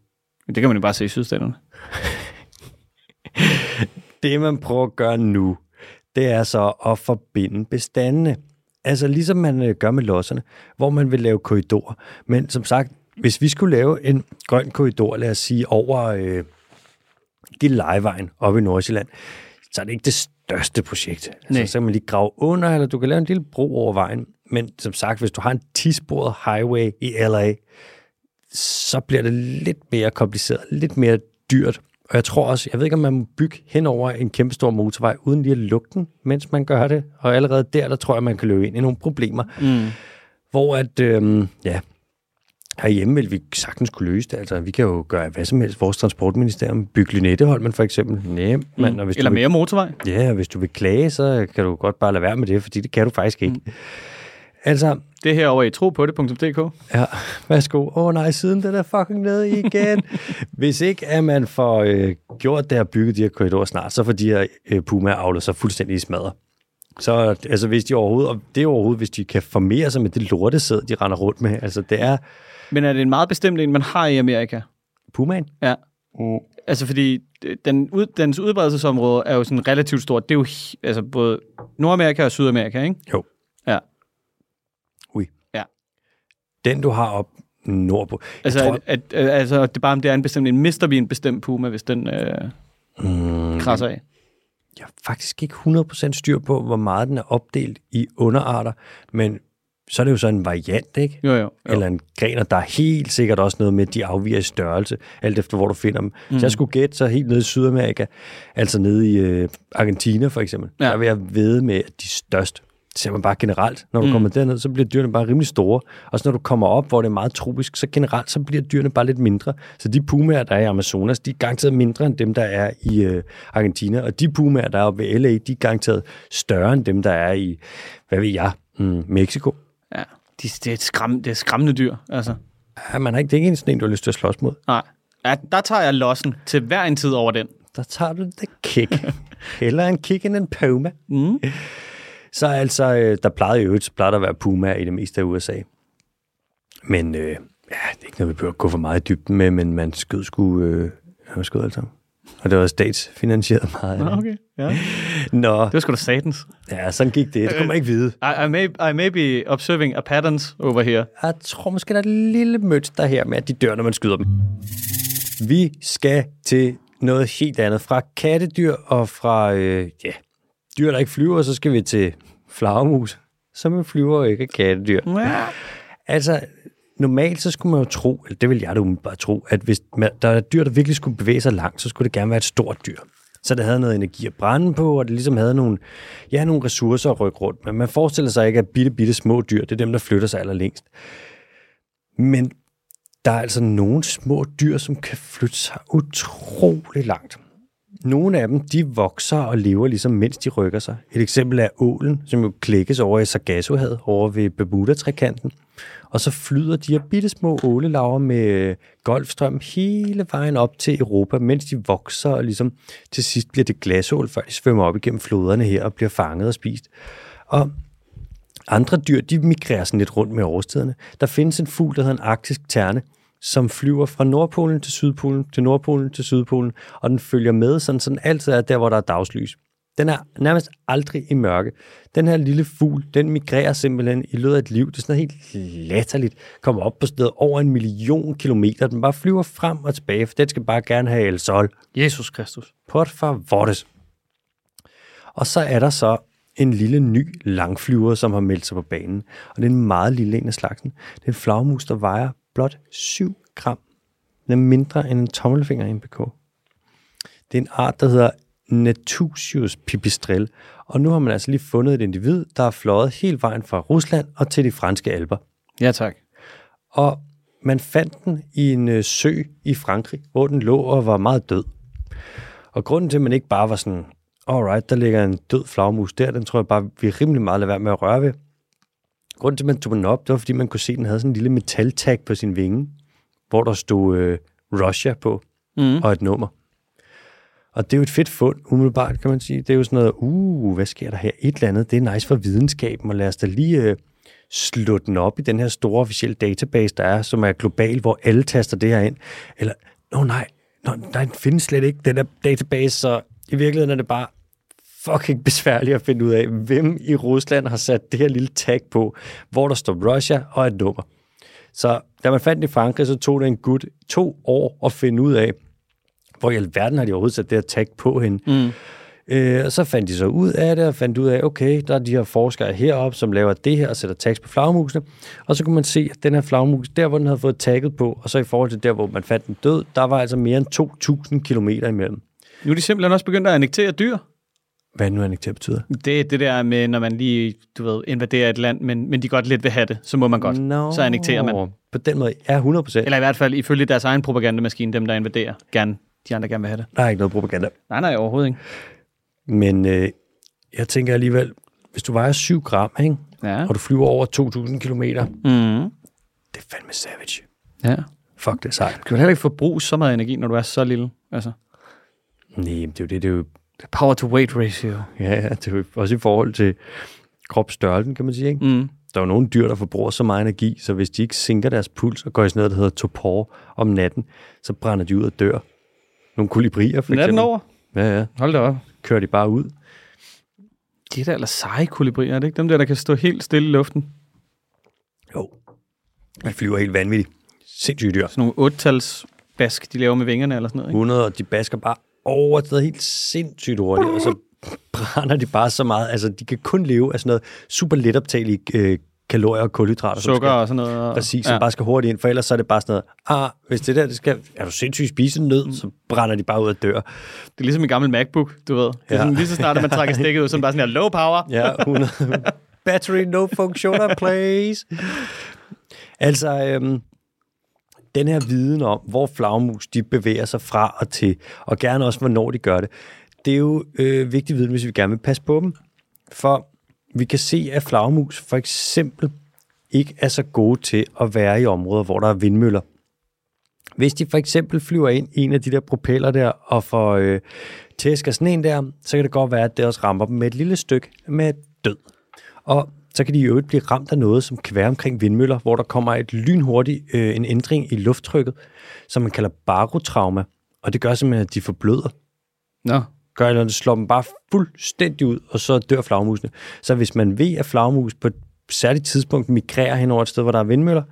Men det kan man jo bare se i sydstaterne. <laughs> Det, man prøver at gøre nu, det er så at forbinde bestandene. Altså ligesom man øh, gør med losserne, hvor man vil lave korridorer. Men som sagt, hvis vi skulle lave en grøn korridor, lad os sige, over øh, Gillelejevejen oppe i Nordsjælland, så er det ikke det største projekt. Altså, Nej. så kan man lige grave under, eller du kan lave en lille bro over vejen. Men som sagt, hvis du har en 10-sporet highway i LA, så bliver det lidt mere kompliceret, lidt mere dyrt. Og jeg tror også, jeg ved ikke, om man må bygge hen over en kæmpe stor motorvej, uden lige at lukke den, mens man gør det. Og allerede der, der tror jeg, man kan løbe ind i nogle problemer. Mm. Hvor at, øhm, ja, herhjemme vil vi sagtens kunne løse det. Altså, vi kan jo gøre hvad som helst. Vores transportministerium, bygge Lynetteholmen for eksempel. Nemt, mm. og hvis Eller du vil, mere motorvej. Ja, hvis du vil klage, så kan du godt bare lade være med det, fordi det kan du faktisk ikke. Mm. Altså, Det her over i tropodet.dk. Ja, værsgo. Åh oh, nej, siden den er fucking nede igen. <laughs> Hvis ikke at man får øh, gjort det og bygget de her korridorer snart, så får de her øh, puma avlet sig fuldstændig i smadret. Så altså, hvis de overhovedet, og det er overhovedet, hvis de kan formere sig med det lortesæd, de render rundt med. Altså, det er Men er det en meget bestemt en, man har i Amerika? pumaen. Ja. Mm. Altså fordi øh, den, ud, dens udbredelsesområde er jo sådan relativt stort. Det er jo altså både Nordamerika og Sydamerika, ikke? Jo. Ja. Ui. Ja. Den, du har op nordpå. Altså, tror, at, at, at, altså det er bare, om det er en bestemt en, mister vi en bestemt puma, hvis den øh, mm, krasser af. jeg har faktisk ikke 100% styr på, hvor meget den er opdelt i underarter, men så er det jo så en variant, ikke? Jo, jo. jo. eller en gren, og der er helt sikkert også noget med, at de afviger i størrelse, alt efter hvor du finder dem. Mm. Så jeg skulle gætte så helt nede i Sydamerika, altså nede i øh, Argentina for eksempel, ja. der vil jeg ved med, at de er størst. Det ser man bare generelt. Når du mm. kommer derned, så bliver dyrene bare rimelig store. Og så når du kommer op, hvor det er meget tropisk, så generelt så bliver dyrene bare lidt mindre. Så de pumaer, der er i Amazonas, de er garanteret mindre end dem, der er i øh, Argentina. Og de pumaer, der er oppe ved LA, de er garanteret større end dem, der er i, hvad ved jeg, mm, Mexico. Ja. De, det, er et skræm, det er skræmmende dyr, altså. Ja, man har ikke, det er ikke en sådan en, du har lyst til at slås mod. Nej. Ja, der tager jeg lossen til hver en tid over den. der tager du the kick. Heller en kick end en puma. Mm. <laughs> Så altså, øh, der plejede jo så plejede der at være puma i det meste af USA. Men øh, ja, det er ikke noget, vi behøver at gå for meget i dybden med, men man skød sgu, øh, man skød alt sammen. Og det var statsfinansieret <laughs> meget. det. Okay, ja. Nå, Det var sgu da satans. ja, sådan gik det. Det kunne man ikke vide. I, I, may, I may be observing a patterns over here. Jeg tror måske, der er et lille mønster her med, at de dør, når man skyder dem. Vi skal til noget helt andet. Fra kattedyr og fra øh, ja, dyr, der ikke flyver, så skal vi til flagermus, som flyver og ikke er kattedyr. Ja. Altså, normalt så skulle man jo tro, eller det vil jeg da umiddelbart tro, at hvis man, der er et dyr, der virkelig skulle bevæge sig langt, så skulle det gerne være et stort dyr. Så det havde noget energi at brænde på, og det ligesom havde nogle, ja, nogle ressourcer at rykke rundt. Men man forestiller sig ikke, at bitte, bitte små dyr, det er dem, der flytter sig allerlængst. Men der er altså nogle små dyr, som kan flytte sig utrolig langt. Nogle af dem, de vokser og lever ligesom, mens de rykker sig. Et eksempel er ålen, som jo klækkes over i Sargassohavet, over ved Bermuda-trekanten. Og så flyder de her bitte små ålelaver med golfstrøm hele vejen op til Europa, mens de vokser, og ligesom til sidst bliver det glasål, før de svømmer op igennem floderne her og bliver fanget og spist. Og andre dyr, de migrerer sådan lidt rundt med årstiderne. Der findes en fugl, der hedder en arktisk terne, som flyver fra Nordpolen til Sydpolen, til Nordpolen til Sydpolen, og den følger med, sådan, sådan altid er der, hvor der er dagslys. Den er nærmest aldrig i mørke. Den her lille fugl, den migrerer simpelthen i løbet af et liv. Det er sådan noget helt latterligt. Kommer op på stedet over en million kilometer. Den bare flyver frem og tilbage, for den skal bare gerne have el sol. Jesus Kristus. Por favores. Og så er der så en lille ny langflyver, som har meldt sig på banen. Og det er en meget lille en af slagsen. Det er en flagmus, der vejer blot 7 gram. Den er mindre end en tommelfinger i en PK. Det er en art, der hedder Natusius pipistrel. Og nu har man altså lige fundet et individ, der er fløjet helt vejen fra Rusland og til de franske alber. Ja, tak. Og man fandt den i en øh, sø i Frankrig, hvor den lå og var meget død. Og grunden til, at man ikke bare var sådan, alright, der ligger en død flagmus der, den tror jeg bare, vi er rimelig meget lade være med at røre ved. Grunden til, at man tog den op, det var, fordi man kunne se, at den havde sådan en lille metaltag på sin vinge, hvor der stod øh, Russia på, Mm. og et nummer. Og det er jo et fedt fund, umiddelbart, kan man sige. Det er jo sådan noget, uh, hvad sker der her? Et eller andet, det er nice for videnskaben, og lad os da lige øh, slå den op i den her store officielle database, der er, som er global, hvor alle taster det her ind. Eller, nå nej, nå, nej, den findes slet ikke, den der database, så i virkeligheden er det bare fucking <laughs> besværligt at finde ud af, hvem i Rusland har sat det her lille tag på, hvor der står Russia og et nummer. Så da man fandt det i Frankrig, så tog det en gut to år at finde ud af, hvor i alverden har de overhovedet sat det her tag på hende. Mm. Øh, og så fandt de så ud af det, og fandt ud af, okay, der er de her forskere heroppe, som laver det her og sætter tags på flagmusene. Og så kunne man se, at den her flagmus, der hvor den havde fået tagget på, og så i forhold til der, hvor man fandt den død, der var altså mere end 2.000 kilometer imellem. Nu er de simpelthen også begyndt at annektere dyr. Hvad nu annekteret betyder? Det er det der med, når man lige, du ved, invaderer et land, men, men de godt lidt vil have det, så må man godt. Nå, Så annekterer man. På den måde, ja, 100 procent. Eller i hvert fald ifølge deres egen propagandamaskine, dem der invaderer, gerne, de andre gerne vil have det. Der er ikke noget propaganda. Nej, nej, overhovedet ikke. Men øh, jeg tænker alligevel, hvis du vejer 7 gram, ikke? Ja. og du flyver over 2.000 kilometer, Mm. det er fandme savage. Ja. Fuck, det er sejt. Du kan heller ikke forbruge så meget energi, når du er så lille. Altså, Nej, det er jo det, det er jo, power to weight ratio. ja, ja, det er jo også i forhold til kropsstørrelsen, kan man sige, ikke? Mm. Der er jo nogle dyr, der forbruger så meget energi, så hvis de ikke sænker deres puls og går i sådan noget, der hedder topor om natten, så brænder de ud og dør. Nogle kolibrier, for Natten eksempel. over. Ja, ja. Hold da op. Kører de bare ud. De er da ellers seje kolibrier, er det ikke? Dem der, der kan stå helt stille i luften. Jo. De flyver helt vanvittigt. Sindssygt dyr. Sådan nogle ottals bask, de laver med vingerne eller sådan noget. Ikke? 100, og de basker bare over et sted helt sindssygt hurtigt, og så brænder de bare så meget. Altså, de kan kun leve af sådan noget super letoptagelige øh, kalorier og kulhydrater. Sukker skal- og sådan noget. og- Præcis, som bare skal hurtigt ind, for ellers så er det bare sådan noget, ah, hvis det der, det skal, er du sindssygt spise en nød, så brænder de bare ud af dør. Det er ligesom en gammel MacBook, du ved. Det er Ja. sådan, lige så snart, at man trækker stikket ud, så er bare sådan her low power. Ja, 100. <laughs> Battery no functioner, please. Altså, øhm, den her viden om, hvor flagmus de bevæger sig fra og til, og gerne også, hvornår de gør det, det er jo øh, vigtig viden, hvis vi gerne vil passe på dem. For vi kan se, at flagmus for eksempel ikke er så gode til at være i områder, hvor der er vindmøller. Hvis de for eksempel flyver ind i en af de der propeller der, og får øh, tæsk af sådan en der, så kan det godt være, at det også rammer dem med et lille stykke med død. Og så kan de jo blive ramt af noget, som kan være omkring vindmøller, hvor der kommer et lynhurtigt øh, en ændring i lufttrykket, som man kalder barotrauma. Og det gør simpelthen, at de forbløder. Nå, Gør eller slår dem bare fuldstændig ud, og så dør flagmusene. Så hvis man ved, at flagmus på et særligt tidspunkt migrerer hen over et sted, hvor der er vindmøller,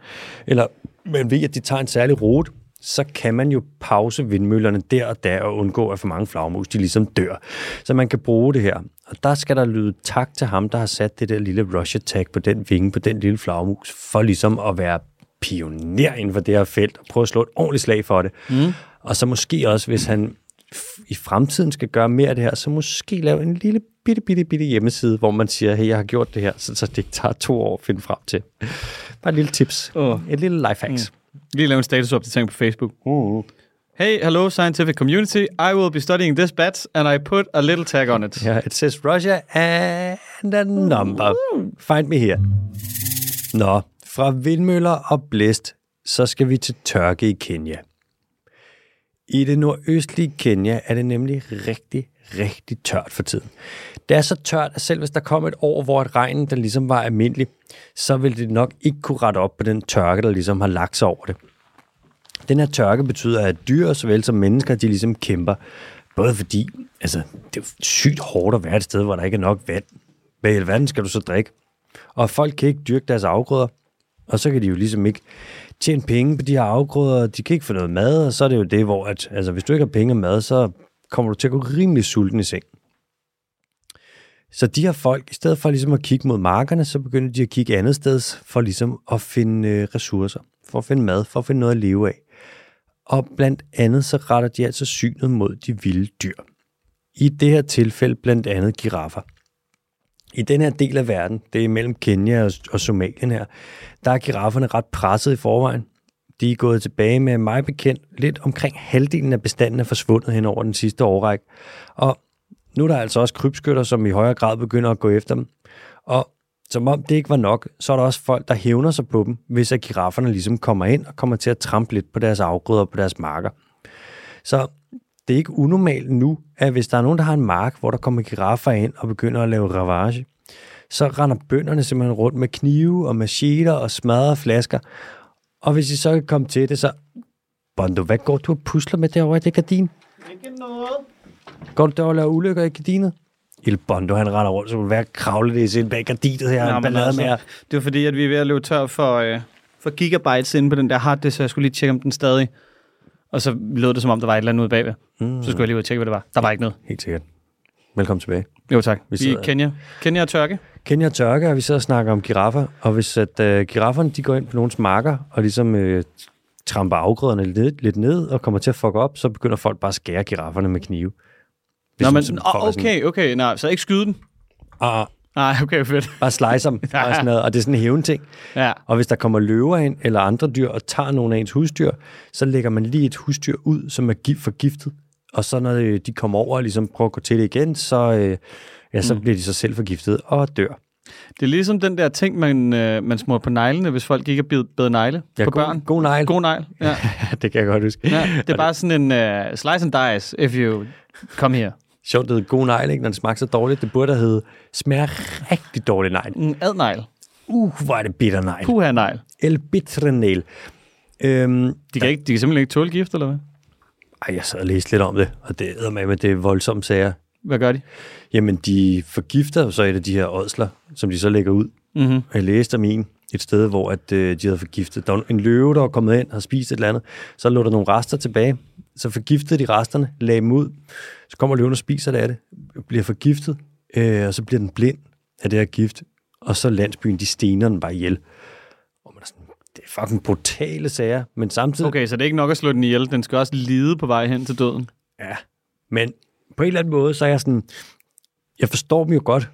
eller man ved, at de tager en særlig rute, så kan man jo pause vindmøllerne der og der og undgå, at for mange flagmus de ligesom dør. Så man kan bruge det her. Og der skal der lyde tak til ham, der har sat det der lille rush attack på den vinge, på den lille flagmus, for ligesom at være pioner inden for det her felt, og prøve at slå et ordentligt slag for det. Mm. Og så måske også, hvis han i fremtiden skal gøre mere af det her, så måske lave en lille bitte, bitte, bitte hjemmeside, hvor man siger, hey, jeg har gjort det her, så, så det tager to år at finde frem til. Bare et lille tips. Åh. Et lille lifehacks. lige lave en statusopdatering på Facebook. Mm. Hey, hello scientific community. I will be studying this bat, and I put a little tag on it. Ja, it says Russia and a number. Find me here. Nå, fra vindmøller og blæst, så skal vi til tørke i Kenya. I det nordøstlige Kenya er det nemlig rigtig, rigtig tørt for tiden. Det er så tørt, at selv hvis der kom et år, hvor et regnen der ligesom var almindelig, så ville det nok ikke kunne rette op på den tørke, der ligesom har lagt sig over det. Den her tørke betyder, at dyr såvel som mennesker, de ligesom kæmper. Både fordi, altså, det er sygt hårdt at være et sted, hvor der ikke er nok vand. Hvad i alverden skal du så drikke? Og folk kan ikke dyrke deres afgrøder, og så kan de jo ligesom ikke tjent penge på de her afgrøder, de kan ikke få noget mad, og så er det jo det, hvor at, altså, hvis du ikke har penge og mad, så kommer du til at gå rimelig sulten i seng. Så de her folk, i stedet for ligesom at kigge mod markerne, så begynder de at kigge andet sted for ligesom at finde øh, ressourcer, for at finde mad, for at finde noget at leve af. Og blandt andet så retter de altså synet mod de vilde dyr. I det her tilfælde blandt andet giraffer. I den her del af verden, det er mellem Kenya og, og Somalien her, der er girafferne ret presset i forvejen. De er gået tilbage med mig bekendt. Lidt omkring halvdelen af bestanden er forsvundet hen over den sidste årrække. Og nu er der altså også krybskytter, som i højere grad begynder at gå efter dem. Og som om det ikke var nok, så er der også folk, der hævner sig på dem, hvis at girafferne ligesom kommer ind og kommer til at trampe lidt på deres afgrøder og på deres marker. Så det er ikke unormalt nu, at hvis der er nogen, der har en mark, hvor der kommer giraffer ind og begynder at lave ravage, så render bønderne simpelthen rundt med knive og macheter og smadrer flasker. Og hvis I så kan komme til det, så... Bondo, hvad går du og pusler med derovre i det gardin? Ikke noget. Går du derovre og laver ulykker i gardinet? Il Bondo, han render rundt, så vil være kravle det ind bag gardinet her, Nå, en men altså, med jer. Det er fordi, at vi er ved at løbe tør for, øh, for gigabytes inde på den der harddisk, så jeg skulle lige tjekke, om den stadig... Og så lød det, som om der var et eller andet ude bagved. Mm, Så skulle jeg lige ud og tjekke, hvad det var. Der var ikke noget. Helt sikkert. Velkommen tilbage. Jo tak. Vi, Vi vi sidder- Kenya. Kenya og tørke. Kenya og tørke, og vi sidder og snakker om giraffer, og hvis at uh, girafferne de går ind på nogens marker, og ligesom uh, tramper afgrøderne lidt, lidt ned, og kommer til at fuck op, så begynder folk bare at skære girafferne med knive. Hvis Nå, men, sådan okay, okay. Nej, så ikke skyde den. Ah, Nej, okay, fedt. bare slice dem, <laughs> og, sådan noget, og det er sådan en hævnting. Ja. Og hvis der kommer løver ind, eller andre dyr, og tager nogle af ens husdyr, så lægger man lige et husdyr ud, som er gift forgiftet. Og så når øh, de kommer over og ligesom prøver at gå til det igen, så, øh, ja, så mm. bliver de så selv forgiftet og dør. Det er ligesom den der ting, man, øh, man smår på neglene, hvis folk ikke har bidt bedre negle Ja, på god, børn. God negl. God negl. Ja. <laughs> det kan jeg godt huske. ja. Det er bare sådan en uh, slice and dice, if you come here. Sjovt, det hedder god negl, ikke? når det smagte så dårligt. Det burde have heddet smager rigtig dårlig negl. En adnegl. Uh, hvor er det bitter negl. Puha negl. El bitre negl. Øhm, De kan, ikke, de kan simpelthen ikke tåle gift, eller hvad? ej, jeg sad og læste lidt om det, og det er med, med det er voldsomme sager. Hvad gør de? Jamen, de forgifter jo så et af de her ådsler, som de så lægger ud. Mm-hmm. Jeg læste om en et sted, hvor at, øh, de havde forgiftet. Der var en løve, der var kommet ind og spist et eller andet. Så lå der nogle rester tilbage. Så forgiftede de resterne, lagde dem ud. Så kommer løven og spiser det af det. Bliver forgiftet, øh, og så bliver den blind af det her gift. Og så landsbyen, de stener den bare ihjel. Og man er sådan, det er fucking brutale sager, men samtidig... Okay, så det er ikke nok at slå den ihjel. Den skal også lide på vej hen til døden. Ja, men på en eller anden måde, så er jeg sådan, jeg forstår dem jo godt.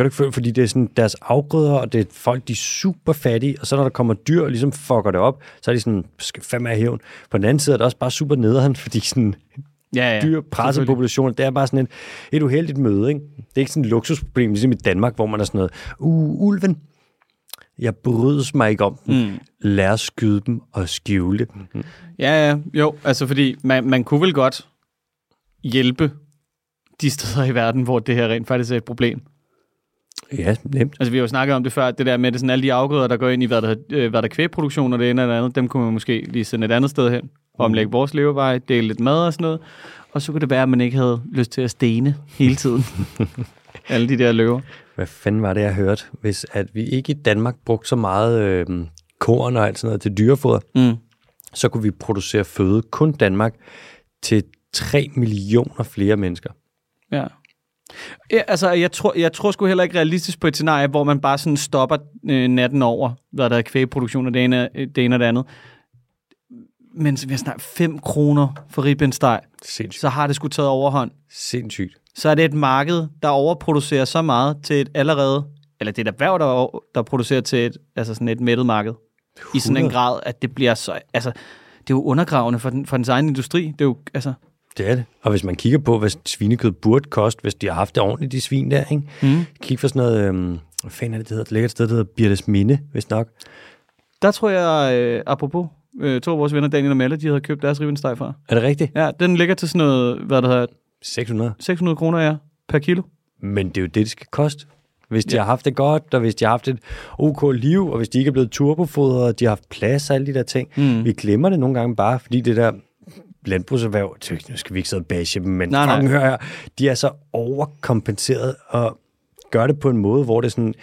Kan du ikke føle, fordi det er sådan deres afgrøder, og det er folk, de er super fattige, og så når der kommer dyr og ligesom fucker det op, så er de sådan, skal fandme have hævn. På den anden side er det også bare super nederen, fordi sådan Ja, ja. dyr presser selvfølgelig. populationen, det er bare sådan et, et uheldigt møde, ikke? Det er ikke sådan et luksusproblem, ligesom i Danmark, hvor man er sådan noget, uh, ulven, jeg brydes mig ikke om den. Mm. Lad os skyde dem og skjule dem. Ja, ja. Jo, altså fordi man, man kunne vel godt hjælpe de steder i verden, hvor det her rent faktisk er et problem. Ja, nemt. Altså, vi har jo snakket om det før, det der med, det sådan alle de afgrøder, der går ind i, hvad der, øh, hvad der er kvægproduktion og det ene eller andet, dem kunne man måske lige sende et andet sted hen, omlægge vores levevej, dele lidt mad og sådan noget. Og så kunne det være, at man ikke havde lyst til at stene hele tiden. <laughs> alle de der løver. Hvad fanden var det, jeg hørte? Hvis at vi ikke i Danmark brugte så meget øh, korn og alt sådan noget til dyrefoder, Mm. så kunne vi producere føde, kun Danmark, til 3 millioner flere mennesker. Ja. Ja, altså, jeg tror, jeg tror sgu heller ikke realistisk på et scenarie, hvor man bare sådan stopper øh, natten over, hvad der er kvægproduktion og det ene, det ene og det andet. Men vi har snart 5 kroner for ribbensteg, Sindssygt. så har det sgu taget overhånd. Sindssygt. Så er det et marked, der overproducerer så meget til et allerede, eller det er et erhverv, der, over- der producerer til et, altså sådan et mættet marked. I sådan en 100. grad, at det bliver så, altså, det er jo undergravende for, den, for dens egen industri. Det er jo, altså, Det er det. Og hvis man kigger på, hvad svinekød burde koste, hvis de har haft det ordentligt, de svin der, ikke? mm. Kig for sådan noget, øhm, hvad fanden er det, det hedder? Et lækkert sted, der hedder Birtes Minde, hvis nok. Der tror jeg, øh, apropos, øh, to af vores venner, Daniel og Melle, de havde købt deres ribbensteg fra. Er det rigtigt? Ja, den ligger til sådan noget, hvad der hedder, 600. 600 kroner ja, per kilo. Men det er jo det, det skal koste. Hvis de Ja. har haft det godt, og hvis de har haft et ok liv, og hvis de ikke er blevet turbofodret, og de har haft plads og alle de der ting. Mm. Vi glemmer det nogle gange bare, fordi det der landbrugserhverv, tøk, nu skal vi ikke sidde og bashe dem, men Nej, nej, hør her, de er så overkompenseret og gør det på en måde, hvor det er sådan,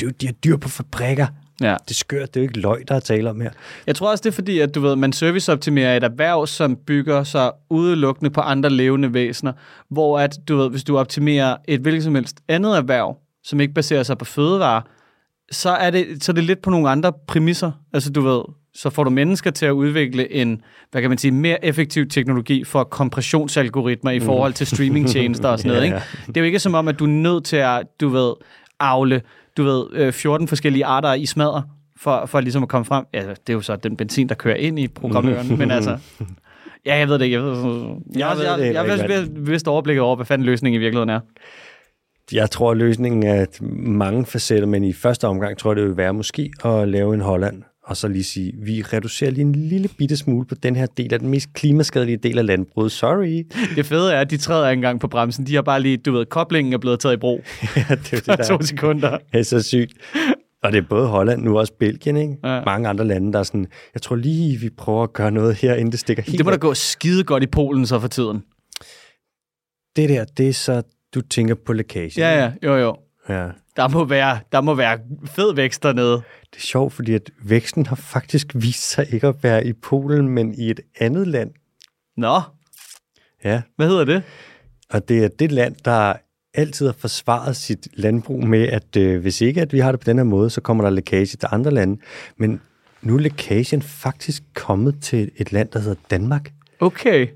du, de har dyr på fabrikker. Ja. Det er skørt, det er jo ikke løg, der er tale om her. Jeg tror også, det er fordi, at du ved, man serviceoptimerer et erhverv, som bygger sig udelukkende på andre levende væsener, hvor at, du ved, hvis du optimerer et hvilket som helst andet erhverv, som ikke baserer sig på fødevarer, så er det, så er det lidt på nogle andre præmisser. Altså du ved, så får du mennesker til at udvikle en, hvad kan man sige, mere effektiv teknologi for kompressionsalgoritmer i forhold til streamingtjenester og sådan noget. <laughs> Ikke? Det er jo ikke som om, at du er nødt til at, du ved, avle, du ved, øh, 14 forskellige arter i smadder, for, for ligesom at komme frem. Ja, det er jo så den benzin, der kører ind i programmøren, men altså... <laughs> Ja, jeg ved det ikke. Jeg, ved, jeg, Jeg ved jeg, jeg, jeg, jeg, ikke, jeg, vist overblikket over, hvad fanden løsningen i virkeligheden er. Jeg tror, at løsningen er mange facetter, men i første omgang tror jeg, det vil være måske at lave en Holland, og så lige sige, vi reducerer lige en lille bitte smule på den her del af den mest klimaskadelige del af landbruget. Sorry. <laughs> Det fede er, at de træder ikke engang på bremsen. De har bare lige, du ved, koblingen er blevet taget i brug. <laughs> ja, det er det, der to sekunder. <laughs> er så sygt. Og det er både Holland, nu også Belgien, ikke? Ja. Mange andre lande, der er sådan, jeg tror lige, vi prøver at gøre noget her, inden det stikker helt Det må da gå skide godt i Polen så for tiden. Det der, det er så, du tænker på lækage. Ja, ja, jo, jo. Ja. Der må være, der må være fed vækst dernede. Det er sjovt, fordi at væksten har faktisk vist sig ikke at være i Polen, men i et andet land. Nå, Ja, hvad hedder det? og det er det land, der altid har forsvaret sit landbrug med, at øh, hvis ikke at vi har det på den her måde, så kommer der lækage til andre lande. Men nu er lækagen faktisk kommet til et land, der hedder Danmark, Okay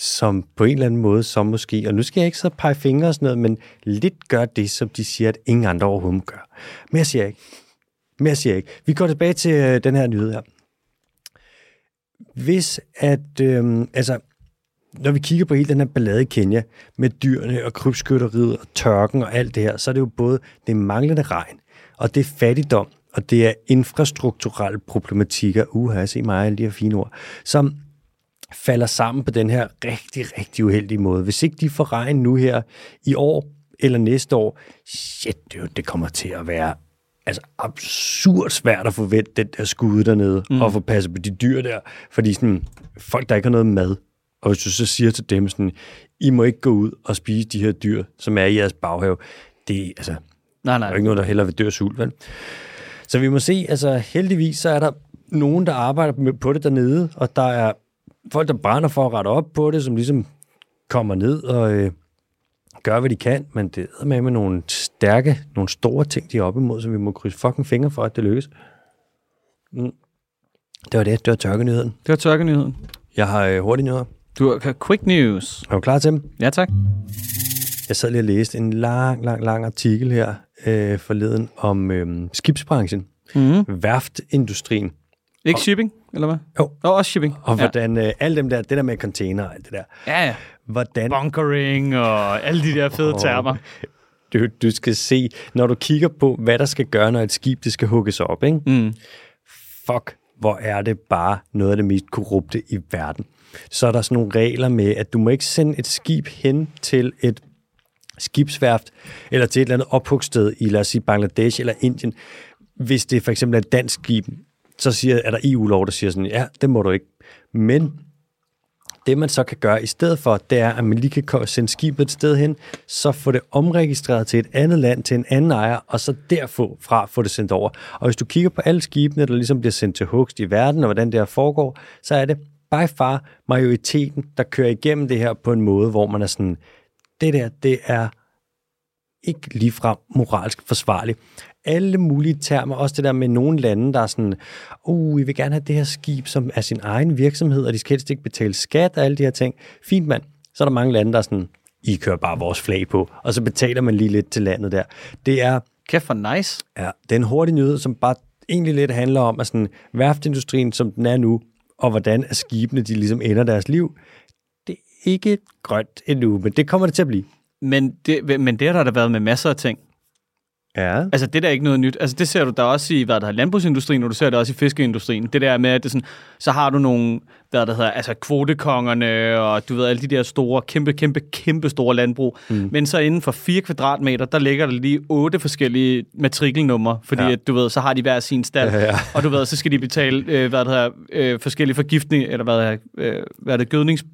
som på en eller anden måde, som måske, og nu skal jeg ikke så pege fingre og sådan noget, men lidt gør det, som de siger, at ingen andre overhovedet gør. Men Mere siger jeg ikke. Mere siger jeg ikke. Vi går tilbage til øh, den her nyhed her. Hvis at, øh, altså, når vi kigger på hele den her ballade i Kenya, med dyrene og krybskytteriet og tørken og alt det her, så er det jo både det manglende regn, og det er fattigdom, og det er infrastrukturelle problematikker, uha, se mig alle de her fine ord, som falder sammen på den her rigtig, rigtig uheldige måde. Hvis ikke de får regn nu her i år eller næste år, shit, det, det kommer til at være altså absurd svært at forvente den der skud dernede, mm. og få passet på de dyr der, fordi sådan, folk, der ikke har noget mad, og hvis du så siger til dem sådan, I må ikke gå ud og spise de her dyr, som er i jeres baghave, det er altså, Nej, der nej. er jo ikke nogen, der heller vil dø af sult, vel? Så vi må se, altså heldigvis, så er der nogen, der arbejder på det dernede, og der er folk, der brænder for at rette op på det, som ligesom kommer ned og øh, gør, hvad de kan, men det er med med nogle stærke, nogle store ting, de er op imod, så vi må krydse fucking fingre for, at det lykkes. Mm. Det var det, det var tørkenyheden. Det var tørkenyheden. Jeg har øh, hurtige nyheder. Du har quick news. Er du klar til dem? Ja, tak. Jeg sad lige og læste en lang, lang, lang artikel her øh, forleden om øh, skibsbranchen, Mm. værftindustrien, Ikke shipping, eller hvad? Jo. Nå, også shipping. og ja. hvordan øh, alle dem der, det der med container og alt det der, ja, ja. hvordan Bunkering og alle de der fede Åh. termer. du, du skal se, når du kigger på, hvad der skal gøre, når et skib det skal hugges op, ikke? Mm. fuck, hvor er det bare noget af det mest korrupte i verden. Så er der sådan nogle regler med, at du må ikke sende et skib hen til et skibsværft, eller til et eller andet ophugsted i, lad os sige, Bangladesh eller Indien, hvis det for eksempel er et dansk skib, så siger, er der EU-lov, der siger sådan, ja, det må du ikke. Men det, man så kan gøre i stedet for, det er, at man lige kan sende skibet et sted hen, så få det omregistreret til et andet land, til en anden ejer, og så derfra få det sendt over. Og hvis du kigger på alle skibene, der ligesom bliver sendt til hugst i verden, og hvordan det her foregår, så er det by far majoriteten, der kører igennem det her på en måde, hvor man er sådan, det der, det er ikke ligefrem moralsk forsvarligt. Alle mulige termer, også det der med nogle lande, der er sådan, uh, vi vil gerne have det her skib, som er sin egen virksomhed, og de skal helst ikke betale skat og alle de her ting. Fint mand. Så er der mange lande, der er sådan, I kører bare vores flag på, og så betaler man lige lidt til landet der. Det er, Kæft for nice. ja, det er en hurtig nyhed, som bare egentlig lidt handler om, at sådan, værftindustrien, som den er nu, og hvordan at skibene, de ligesom ender deres liv, det er ikke grønt endnu, men det kommer det til at blive. Men det, men det har der da været med masser af ting. Ja. Altså, det der er ikke noget nyt. Altså, det ser du da også i, hvad der er landbrugsindustrien, og du ser det også i fiskeindustrien. Det der med, at det sådan, så har du nogle, hvad der hedder, altså kvotekongerne, og du ved, alle de der store, kæmpe, kæmpe, kæmpe store landbrug. Mm. Men så inden for 4 kvadratmeter, der ligger der lige otte forskellige matrikelnumre, fordi Ja. at, du ved, så har de hver sin stald, Ja, ja. og du ved, så skal de betale, øh, hvad der hedder, øh, forskellige forgiftning, eller hvad der hedder, øh, hvad er det, gødnings,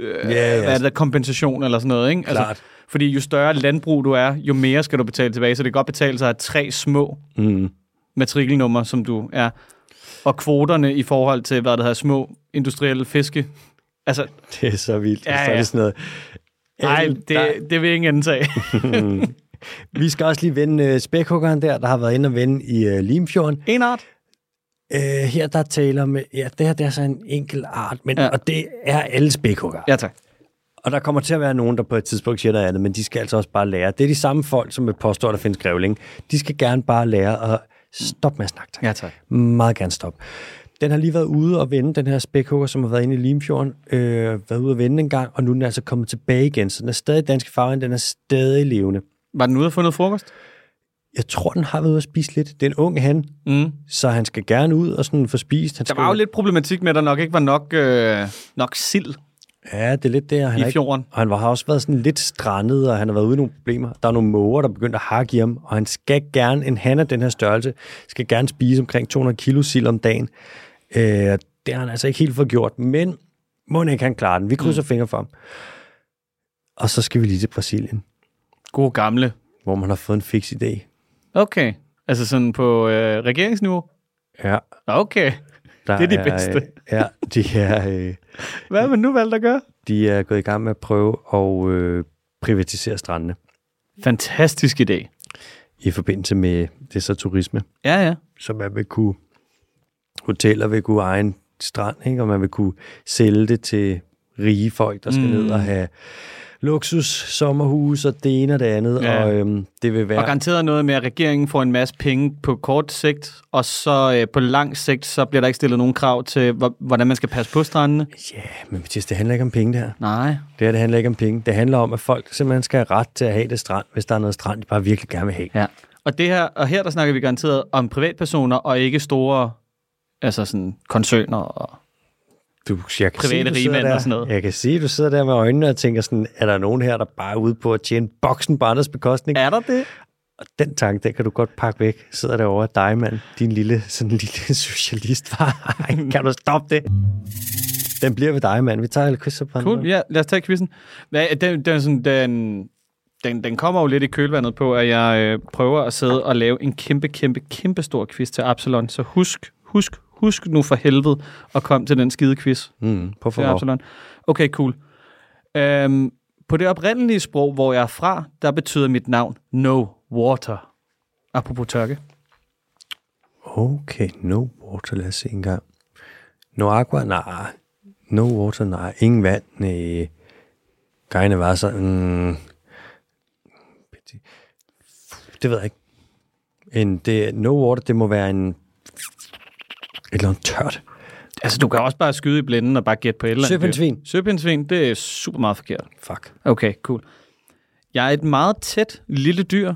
øh, Ja, ja. hvad er det, kompensation eller sådan noget, ikke? Klart. fordi jo større landbrug du er, jo mere skal du betale tilbage, så det kan godt betale sig have tre små Mm. matrikelnummer, som du er. Og kvoterne i forhold til, hvad der hedder, små industrielle fiske. Altså, Det er så vildt. Ja, Ja, Så er det sådan noget. nej, det, det vil ingen antage. <laughs> Vi skal også lige vende uh, spækhuggeren der, der har været inde og vende i uh, Limfjorden. en art. Uh, her der taler med, ja, det her det er så en enkelt art, men, Ja. og det er alle spækhugger. Ja. Tak. Og der kommer til at være nogen, der på et tidspunkt siger noget andet, men de skal altså også bare lære. Det er de samme folk, som vil påstå, at der findes grævling. De skal gerne bare lære at stoppe med at snakke. Tak. Ja, tak. Meget gerne stoppe. Den har lige været ude og vende, den her spækhugger, som har været inde i Limfjorden, øh, været ude og vende en gang, og nu er den altså kommet tilbage igen. Så den er stadig i danske farvand, den er stadig levende. Var den ude og få noget frokost? Jeg tror, den har været ude at spise lidt. Det er en ung han, Mm. så han skal gerne ud og sådan få spist. Han Der skal var jo lidt problematik med, at der nok ikke var nok, øh, nok sild Ja, det er lidt og Han i er ikke, fjorden. og han var, har også været sådan lidt strandet, og han har været ude i nogle problemer. Der er nogle måger, der er begyndt at hakke i ham, og han skal gerne, en han af den her størrelse, skal gerne spise omkring 200 kilo sild om dagen. Øh, det har han altså ikke helt fået gjort, men må ikke han klare den. Vi krydser mm. fingre for ham. Og så skal vi lige til Brasilien. God gamle. hvor man har fået en fix idé. Okay. Altså sådan på øh, regeringsniveau? Ja, Okay. der Det er de bedste. Øh, ja, de er, øh, Hvad har man nu valgt at gøre? de er gået i gang med at prøve at øh, privatisere strandene Fantastisk idé. i forbindelse med det er så turisme. Ja, ja. Så man vil kunne, hoteller vil kunne eje en strand, ikke? og man vil kunne sælge det til rige folk, der skal mm. ned og have luksus, sommerhus og det ene og det andet. Ja. Og øhm, det vil være... Og garanteret noget med, at regeringen får en masse penge på kort sigt, og så øh, på lang sigt, så bliver der ikke stillet nogen krav til, hvor- hvordan man skal passe på strandene. Ja, men Mathias, det handler ikke om penge, det her. Nej. Det her, det handler ikke om penge. Det handler om, at folk simpelthen skal have ret til at have det strand, hvis der er noget strand, de bare virkelig gerne vil have. Ja. Og, det her, og her der snakker vi garanteret om privatpersoner, og ikke store altså sådan koncerner. Og... Du, jeg kan Private se, du sidder rigmænd der, og sådan noget. Jeg kan se, du sidder der med øjnene og tænker sådan, er der nogen her, der bare er ude på at tjene boksen på andres bekostning? Er der det? Og den tanke, den kan du godt pakke væk. Sidder derovre dig, mand. Din lille, sådan lille <laughs> socialist. kan du stoppe det? Den bliver ved dig, mand. Vi tager alle quiz på Cool, ja, lad os tage quizzen. Den, den, sådan, den, den, den kommer jo lidt i kølvandet på, at jeg øh, prøver at sidde og lave en kæmpe, kæmpe, kæmpe stor quiz til Absalon. Så husk, husk, husk nu for helvede at komme til den skide quiz. Mm, på forhånd. Okay, cool. Øhm, på det oprindelige sprog, hvor jeg er fra, der betyder mit navn no water. Apropos tørke. Okay, no water. Lad os se en gang. No aqua? Nej. No water? Nej. Ingen vand? Nej. Gejne var så... Mm, det ved jeg ikke. En, det, no water, det må være en... Eller andet tørt. Altså, du kan også bare skyde i blænden og bare gætte på et eller andet. Søpindsvin. Søpindsvin, det er super meget forkert. Fuck. Okay, cool. Jeg er et meget tæt lille dyr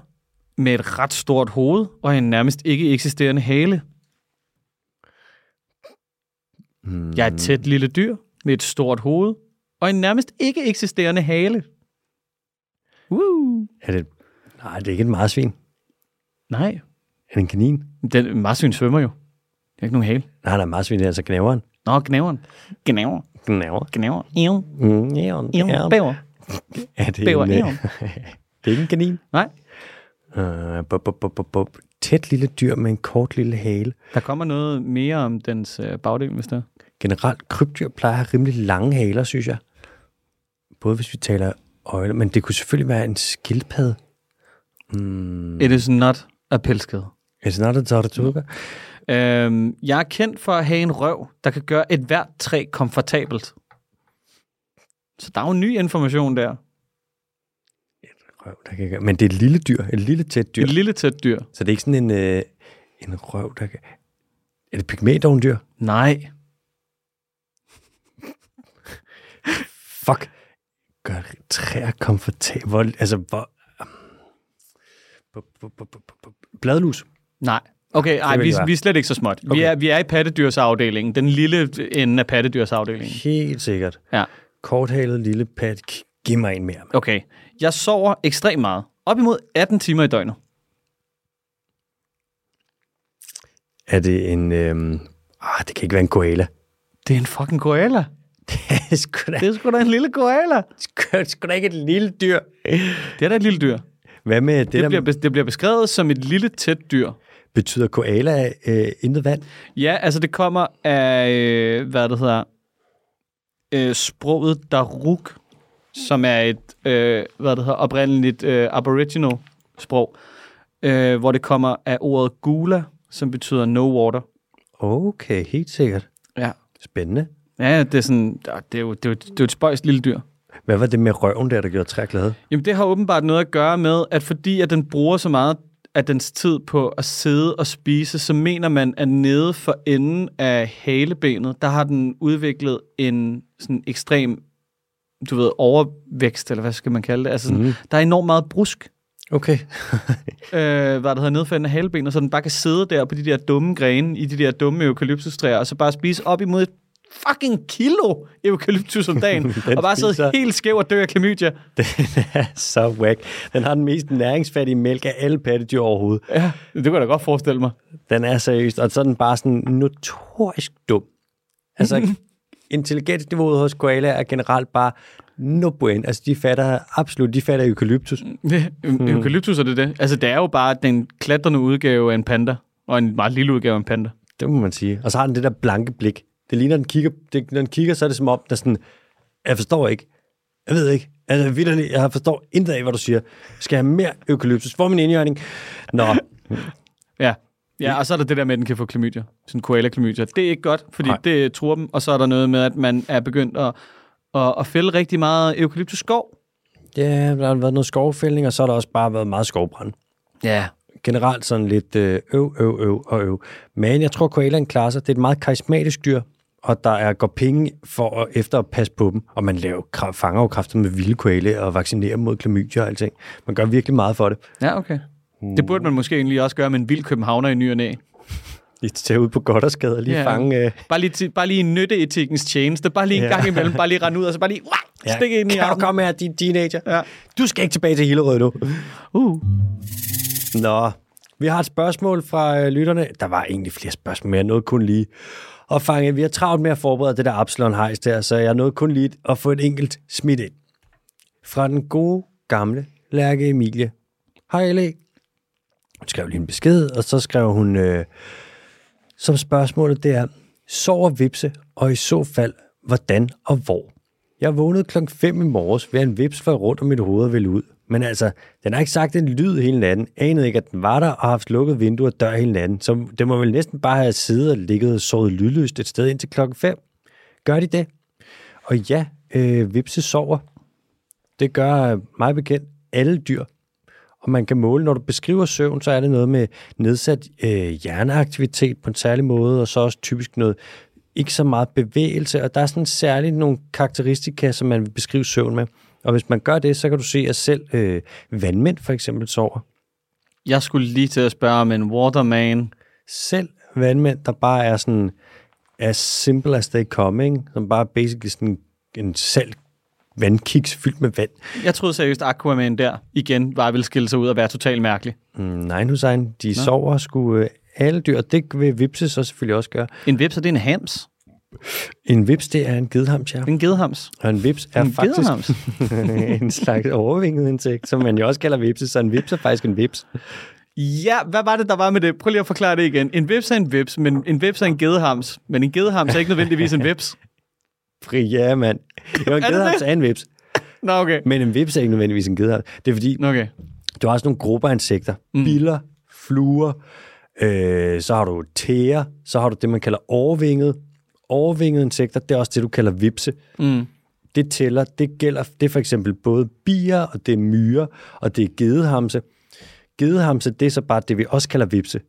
med et ret stort hoved og en nærmest ikke eksisterende hale. Mm. Jeg er et tæt lille dyr med et stort hoved og en nærmest ikke eksisterende hale. Woo! Er det... Nej, det er ikke et marsvin. Nej, Er det en kanin? den marsvin svømmer jo. Det er ikke nogen hale. Nej, marsvin er altså knæveren. Nå, gnæveren. Gnæver. Knæver. Gnæver. Ew. Mm, knæveren. Ew. Ja. Bæver. Er det Bæver. en, øh, <laughs> det er ikke en kanin? Nej, Uh, bup, bup, bup, bup, bup. Tæt lille dyr med en kort lille hale. der kommer noget mere om dens øh, bagdel, hvis det er. Generelt, krybdyr plejer at have rimelig lange haler, synes jeg. Både hvis vi taler øjler, men det kunne selvfølgelig være en skildpadde. Mm. It is not a pelskede. It's not a tortuga. Øhm, jeg er kendt for at have en røv, der kan gøre et hvert træ komfortabelt. Så der er jo ny information der. Røv, der kan... gøre- Men det er et lille dyr, et lille tæt dyr. Et lille tæt dyr. Så det er ikke sådan en, øh, en røv, der kan... Er det pygmædovndyr? Nej. Fuck. Gør træer komfortable. Altså, hvor... Bladlus. Nej. Okay, ej, vi, det vi er slet ikke så småt. Vi, Okay. er, vi er i pattedyrsafdelingen. Den lille ende af pattedyrsafdelingen. Helt sikkert. Ja. Korthalet lille pat. Giv mig en mere. mand. Okay. Jeg sover ekstremt meget. Op imod 18 timer i døgnet. Er det en... Øhm... Ah, det kan ikke være en koala. Det er en fucking koala. <laughs> det er sgu da, Det er sgu da en lille koala. sgu, sgu da ikke et lille dyr. Det er da et lille dyr. Hvad med det, Det, der bliver, det bliver beskrevet som et lille tæt dyr. Betyder koala øh, intet vand? Ja, altså det kommer af, øh, hvad det hedder, øh, sproget Daruk, som er et, øh, hvad det hedder, oprindeligt øh, aboriginal sprog, øh, hvor det kommer af ordet gula, som betyder no water. Okay, helt sikkert. Ja. Spændende. Ja, det er sådan, det er jo, det er jo, det er jo et spøjst lille dyr. Hvad var det med røven der, der gjorde træer glade? Jamen, det har åbenbart noget at gøre med, at fordi at den bruger så meget af dens tid på at sidde og spise, så mener man, at nede for enden af halebenet, der har den udviklet en sådan ekstrem, du ved, overvækst, eller hvad skal man kalde det? Altså sådan, Mhm. der er enormt meget brusk, Okay. <laughs> øh, hvad der hedder, nede for enden af halebenet, så den bare kan sidde der på de der dumme grene, i de der dumme eukalyptustræer, og så bare spise op imod et fucking kilo eukalyptus om dagen, <laughs> og bare sidde helt skæv og dø af klamydia. <laughs> Den er så whack. Den har den mest næringsfattige mælk af alle pattedyr overhovedet. Ja, det kunne jeg da godt forestille mig. Den er seriøst, og så er den bare sådan notorisk dum. Altså, <laughs> intelligensniveauet hos koala er generelt bare no bueno. Altså, de fatter absolut, de fatter eukalyptus. Mm. Eukalyptus er det det. Altså, det er jo bare den klatrende udgave af en panda, og en meget lille udgave af en panda. Det må man sige. Og så har den det der blanke blik. Det ligner, den kigger, det, når den kigger, så er det som om, der er sådan, jeg forstår ikke. Jeg ved ikke. Altså, vidderligt, jeg forstår intet af, hvad du siger. Skal jeg have mere eukalyptus? Hvor er min indjørning? Nå, Ja. Ja, og så er der det der med, at den kan få klamydia. Sådan koala klamydia. Det er ikke godt, fordi Nej. Det tror dem. Og så er der noget med, at man er begyndt at, at, at fælde rigtig meget eukalyptus skov. ja, der har været noget skovfældning, og så har der også bare været meget skovbrand. Ja. Generelt sådan lidt øh, øv, øv, øv og øv. Men jeg tror, koalaen klarer sig. Det er et meget karismatisk dyr, og der er går penge for at, efter at passe på dem. Og man laver, fanger jo kræfter med vilde koale og vaccinerer mod klamydia og alting. Man gør virkelig meget for det. Ja, okay. Det burde man måske egentlig også gøre med en vild københavner i ny og næ. De tager ud på Goddersgade og lige Ja. fange... Øh, Bare lige, bare lige en nytteetikkens tjeneste. Bare lige en Ja. gang imellem. Bare lige rende ud, og så bare lige ja. stikke ind i kan du armen. komme her, din teenager? Ja. Du skal ikke tilbage til Hillerød nu. Uh. Nå, vi har et spørgsmål fra øh, lytterne. Der var egentlig flere spørgsmål, men jeg nåede kun lige og fange. Vi har travlt med at forberede det der Absalon hejs der, så jeg nåede kun lige at få et enkelt smidt ind. Fra den gode, gamle Lærke Emilie. Hej, L.A. Hun skrev lige en besked, og så skrev hun, øh, som spørgsmålet det er, sover vipse, og i så fald, hvordan og hvor? Jeg vågnede klokken 5 i morges ved en vips fløj rundt om mit hoved og ville ud. Men altså, den har ikke sagt en lyd hele natten. Anede ikke, at den var der og har haft lukket vinduer og dør hele natten. Så det må vel næsten bare have siddet og ligget og sovet lydløst et sted indtil klokken 5. Gør de det? Og ja, øh, vipse sover. Det gør meget mig bekendt alle dyr. Og man kan måle, når du beskriver søvn, så er det noget med nedsat øh, hjerneaktivitet på en særlig måde, og så også typisk noget ikke så meget bevægelse, og der er sådan særligt nogle karakteristika, som man vil beskrive søvn med. Og hvis man gør det, så kan du se, at selv øh, vandmænd for eksempel sover. Jeg skulle lige til at spørge om en waterman. Selv vandmænd, der bare er sådan as simple as they come, ikke? som bare er basically sådan en salt vandkiks fyldt med vand. Jeg troede seriøst, Aquaman der igen bare ville skille sig ud og være totalt mærkelig. Mm, nej, Hussein, de Nå. sover sgu øh, alle dyr, og det vil vipse så selvfølgelig også gøre. En vips, er det en hams? En vips, det er en gedehams, ja. En gedehams. Og en vips er En faktisk <laughs> en slags overvinget insekt, som man jo også kalder vipse, så en vips er faktisk en vips. Ja, hvad var det, der var med det? Prøv lige at forklare det igen. En vips er en vips, men en vips er en gedehams. Men en gedehams er ikke nødvendigvis en vips. Fri, ja, mand. <laughs> Jo, en gedehams det? er en vips, Nå, okay. men en vips er ikke nødvendigvis en gedehams. Det er fordi, Okay. du har også nogle grupper af insekter. Mm. Biller, fluer, øh, så har du tæer, så har du det, man kalder overvinget. Overvingede insekter, det er også det, du kalder vipse. Mm. det tæller, det gælder, det er for eksempel både bier, og det er myrer, og det er gedehamse. Gedehamse, det er så bare det, vi også kalder vipse.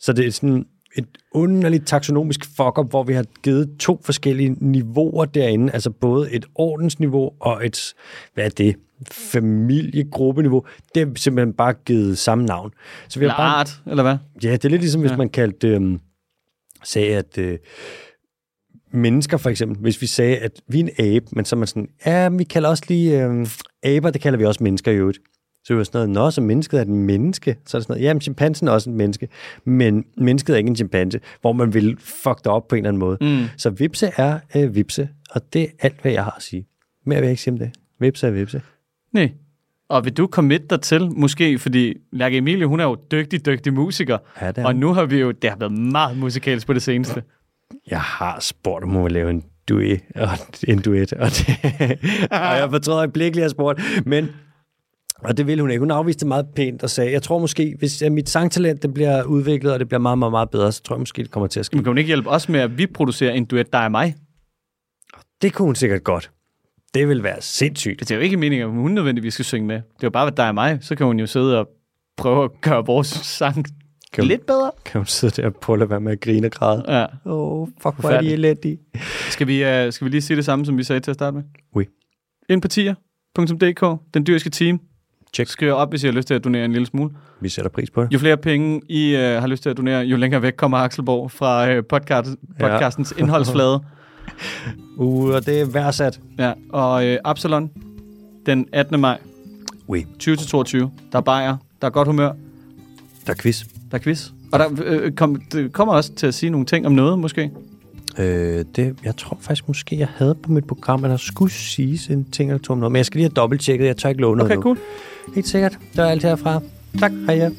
Så det er sådan et underligt taksonomisk fuck hvor vi har givet to forskellige niveauer derinde, altså både et ordensniveau og et, hvad er det, familiegruppeniveau. Det er simpelthen bare givet samme navn. Så vi Eller har bare, art, eller hvad? Ja, det er lidt ligesom, hvis Ja. man kaldte, øhm, sagde, at øh, mennesker for eksempel, hvis vi sagde, at vi er en abe, men så er man sådan, ja, vi kalder også lige øhm, aber, det kalder vi også mennesker i øvrigt. Så det var sådan noget, nå, så mennesket er et menneske. Så er det sådan noget, jamen, chimpansen er også et menneske, men mennesket er ikke en chimpanse, hvor man vil fuck det op på en eller anden måde. Mm. Så vipse er øh, vipse, og det er alt, hvad jeg har at sige. Mere vil jeg ikke sige om det. Vipse er vipse. Nej. Og vil du commit dig til, måske, fordi Lærke Emilie, hun er jo dygtig, dygtig musiker. Ja, og nu har vi jo, det har været meget musikalsk på det seneste. Jeg har spurgt, om hun vil lave en duet, og en duet, og, det, <laughs> og jeg fortrød øjeblikkeligt, at jeg spurgte, men og det ville hun ikke. Hun afviste det meget pænt og sagde, jeg tror måske, hvis mit sangtalent det bliver udviklet, og det bliver meget, meget, meget bedre, så tror jeg måske, det kommer til at ske. Men kan hun ikke hjælpe os med, at vi producerer en duet, der er mig? Det kunne hun sikkert godt. Det vil være sindssygt. Det er jo ikke meningen, at hun nødvendigvis skal synge med. Det er jo bare, at der er mig. Så kan hun jo sidde og prøve at gøre vores sang Kan hun, lidt bedre. kan hun sidde der og prøve at lade være med at grine og græde? Ja. Åh, oh, fuck, hvor er de elendige. Skal vi, uh, skal vi lige sige det samme, som vi sagde til at starte med? Oui. Ind på tier.dk, den dyriske team. Check. Skriv op, hvis I har lyst til at donere en lille smule. Vi sætter pris på det. Jo flere penge I uh, har lyst til at donere, jo længere væk kommer Axelborg fra uh, podcast, podcastens indholdsflade. <laughs> Uh, og det er værdsat. Ja, og uh, Absalon, den 18. maj, Oui. 20-22. Der er bajer, der er godt humør, Der er quiz. der er quiz. Og der øh, kom, det kommer også til at sige nogle ting om noget, måske. Øh, det, jeg tror faktisk måske, jeg havde på mit program, at der skulle siges en ting eller to om noget. Men jeg skal lige have dobbelttjekket. Jeg tør ikke noget Okay, nu. cool. Helt sikkert. Det var alt herfra. Tak. Hej ja.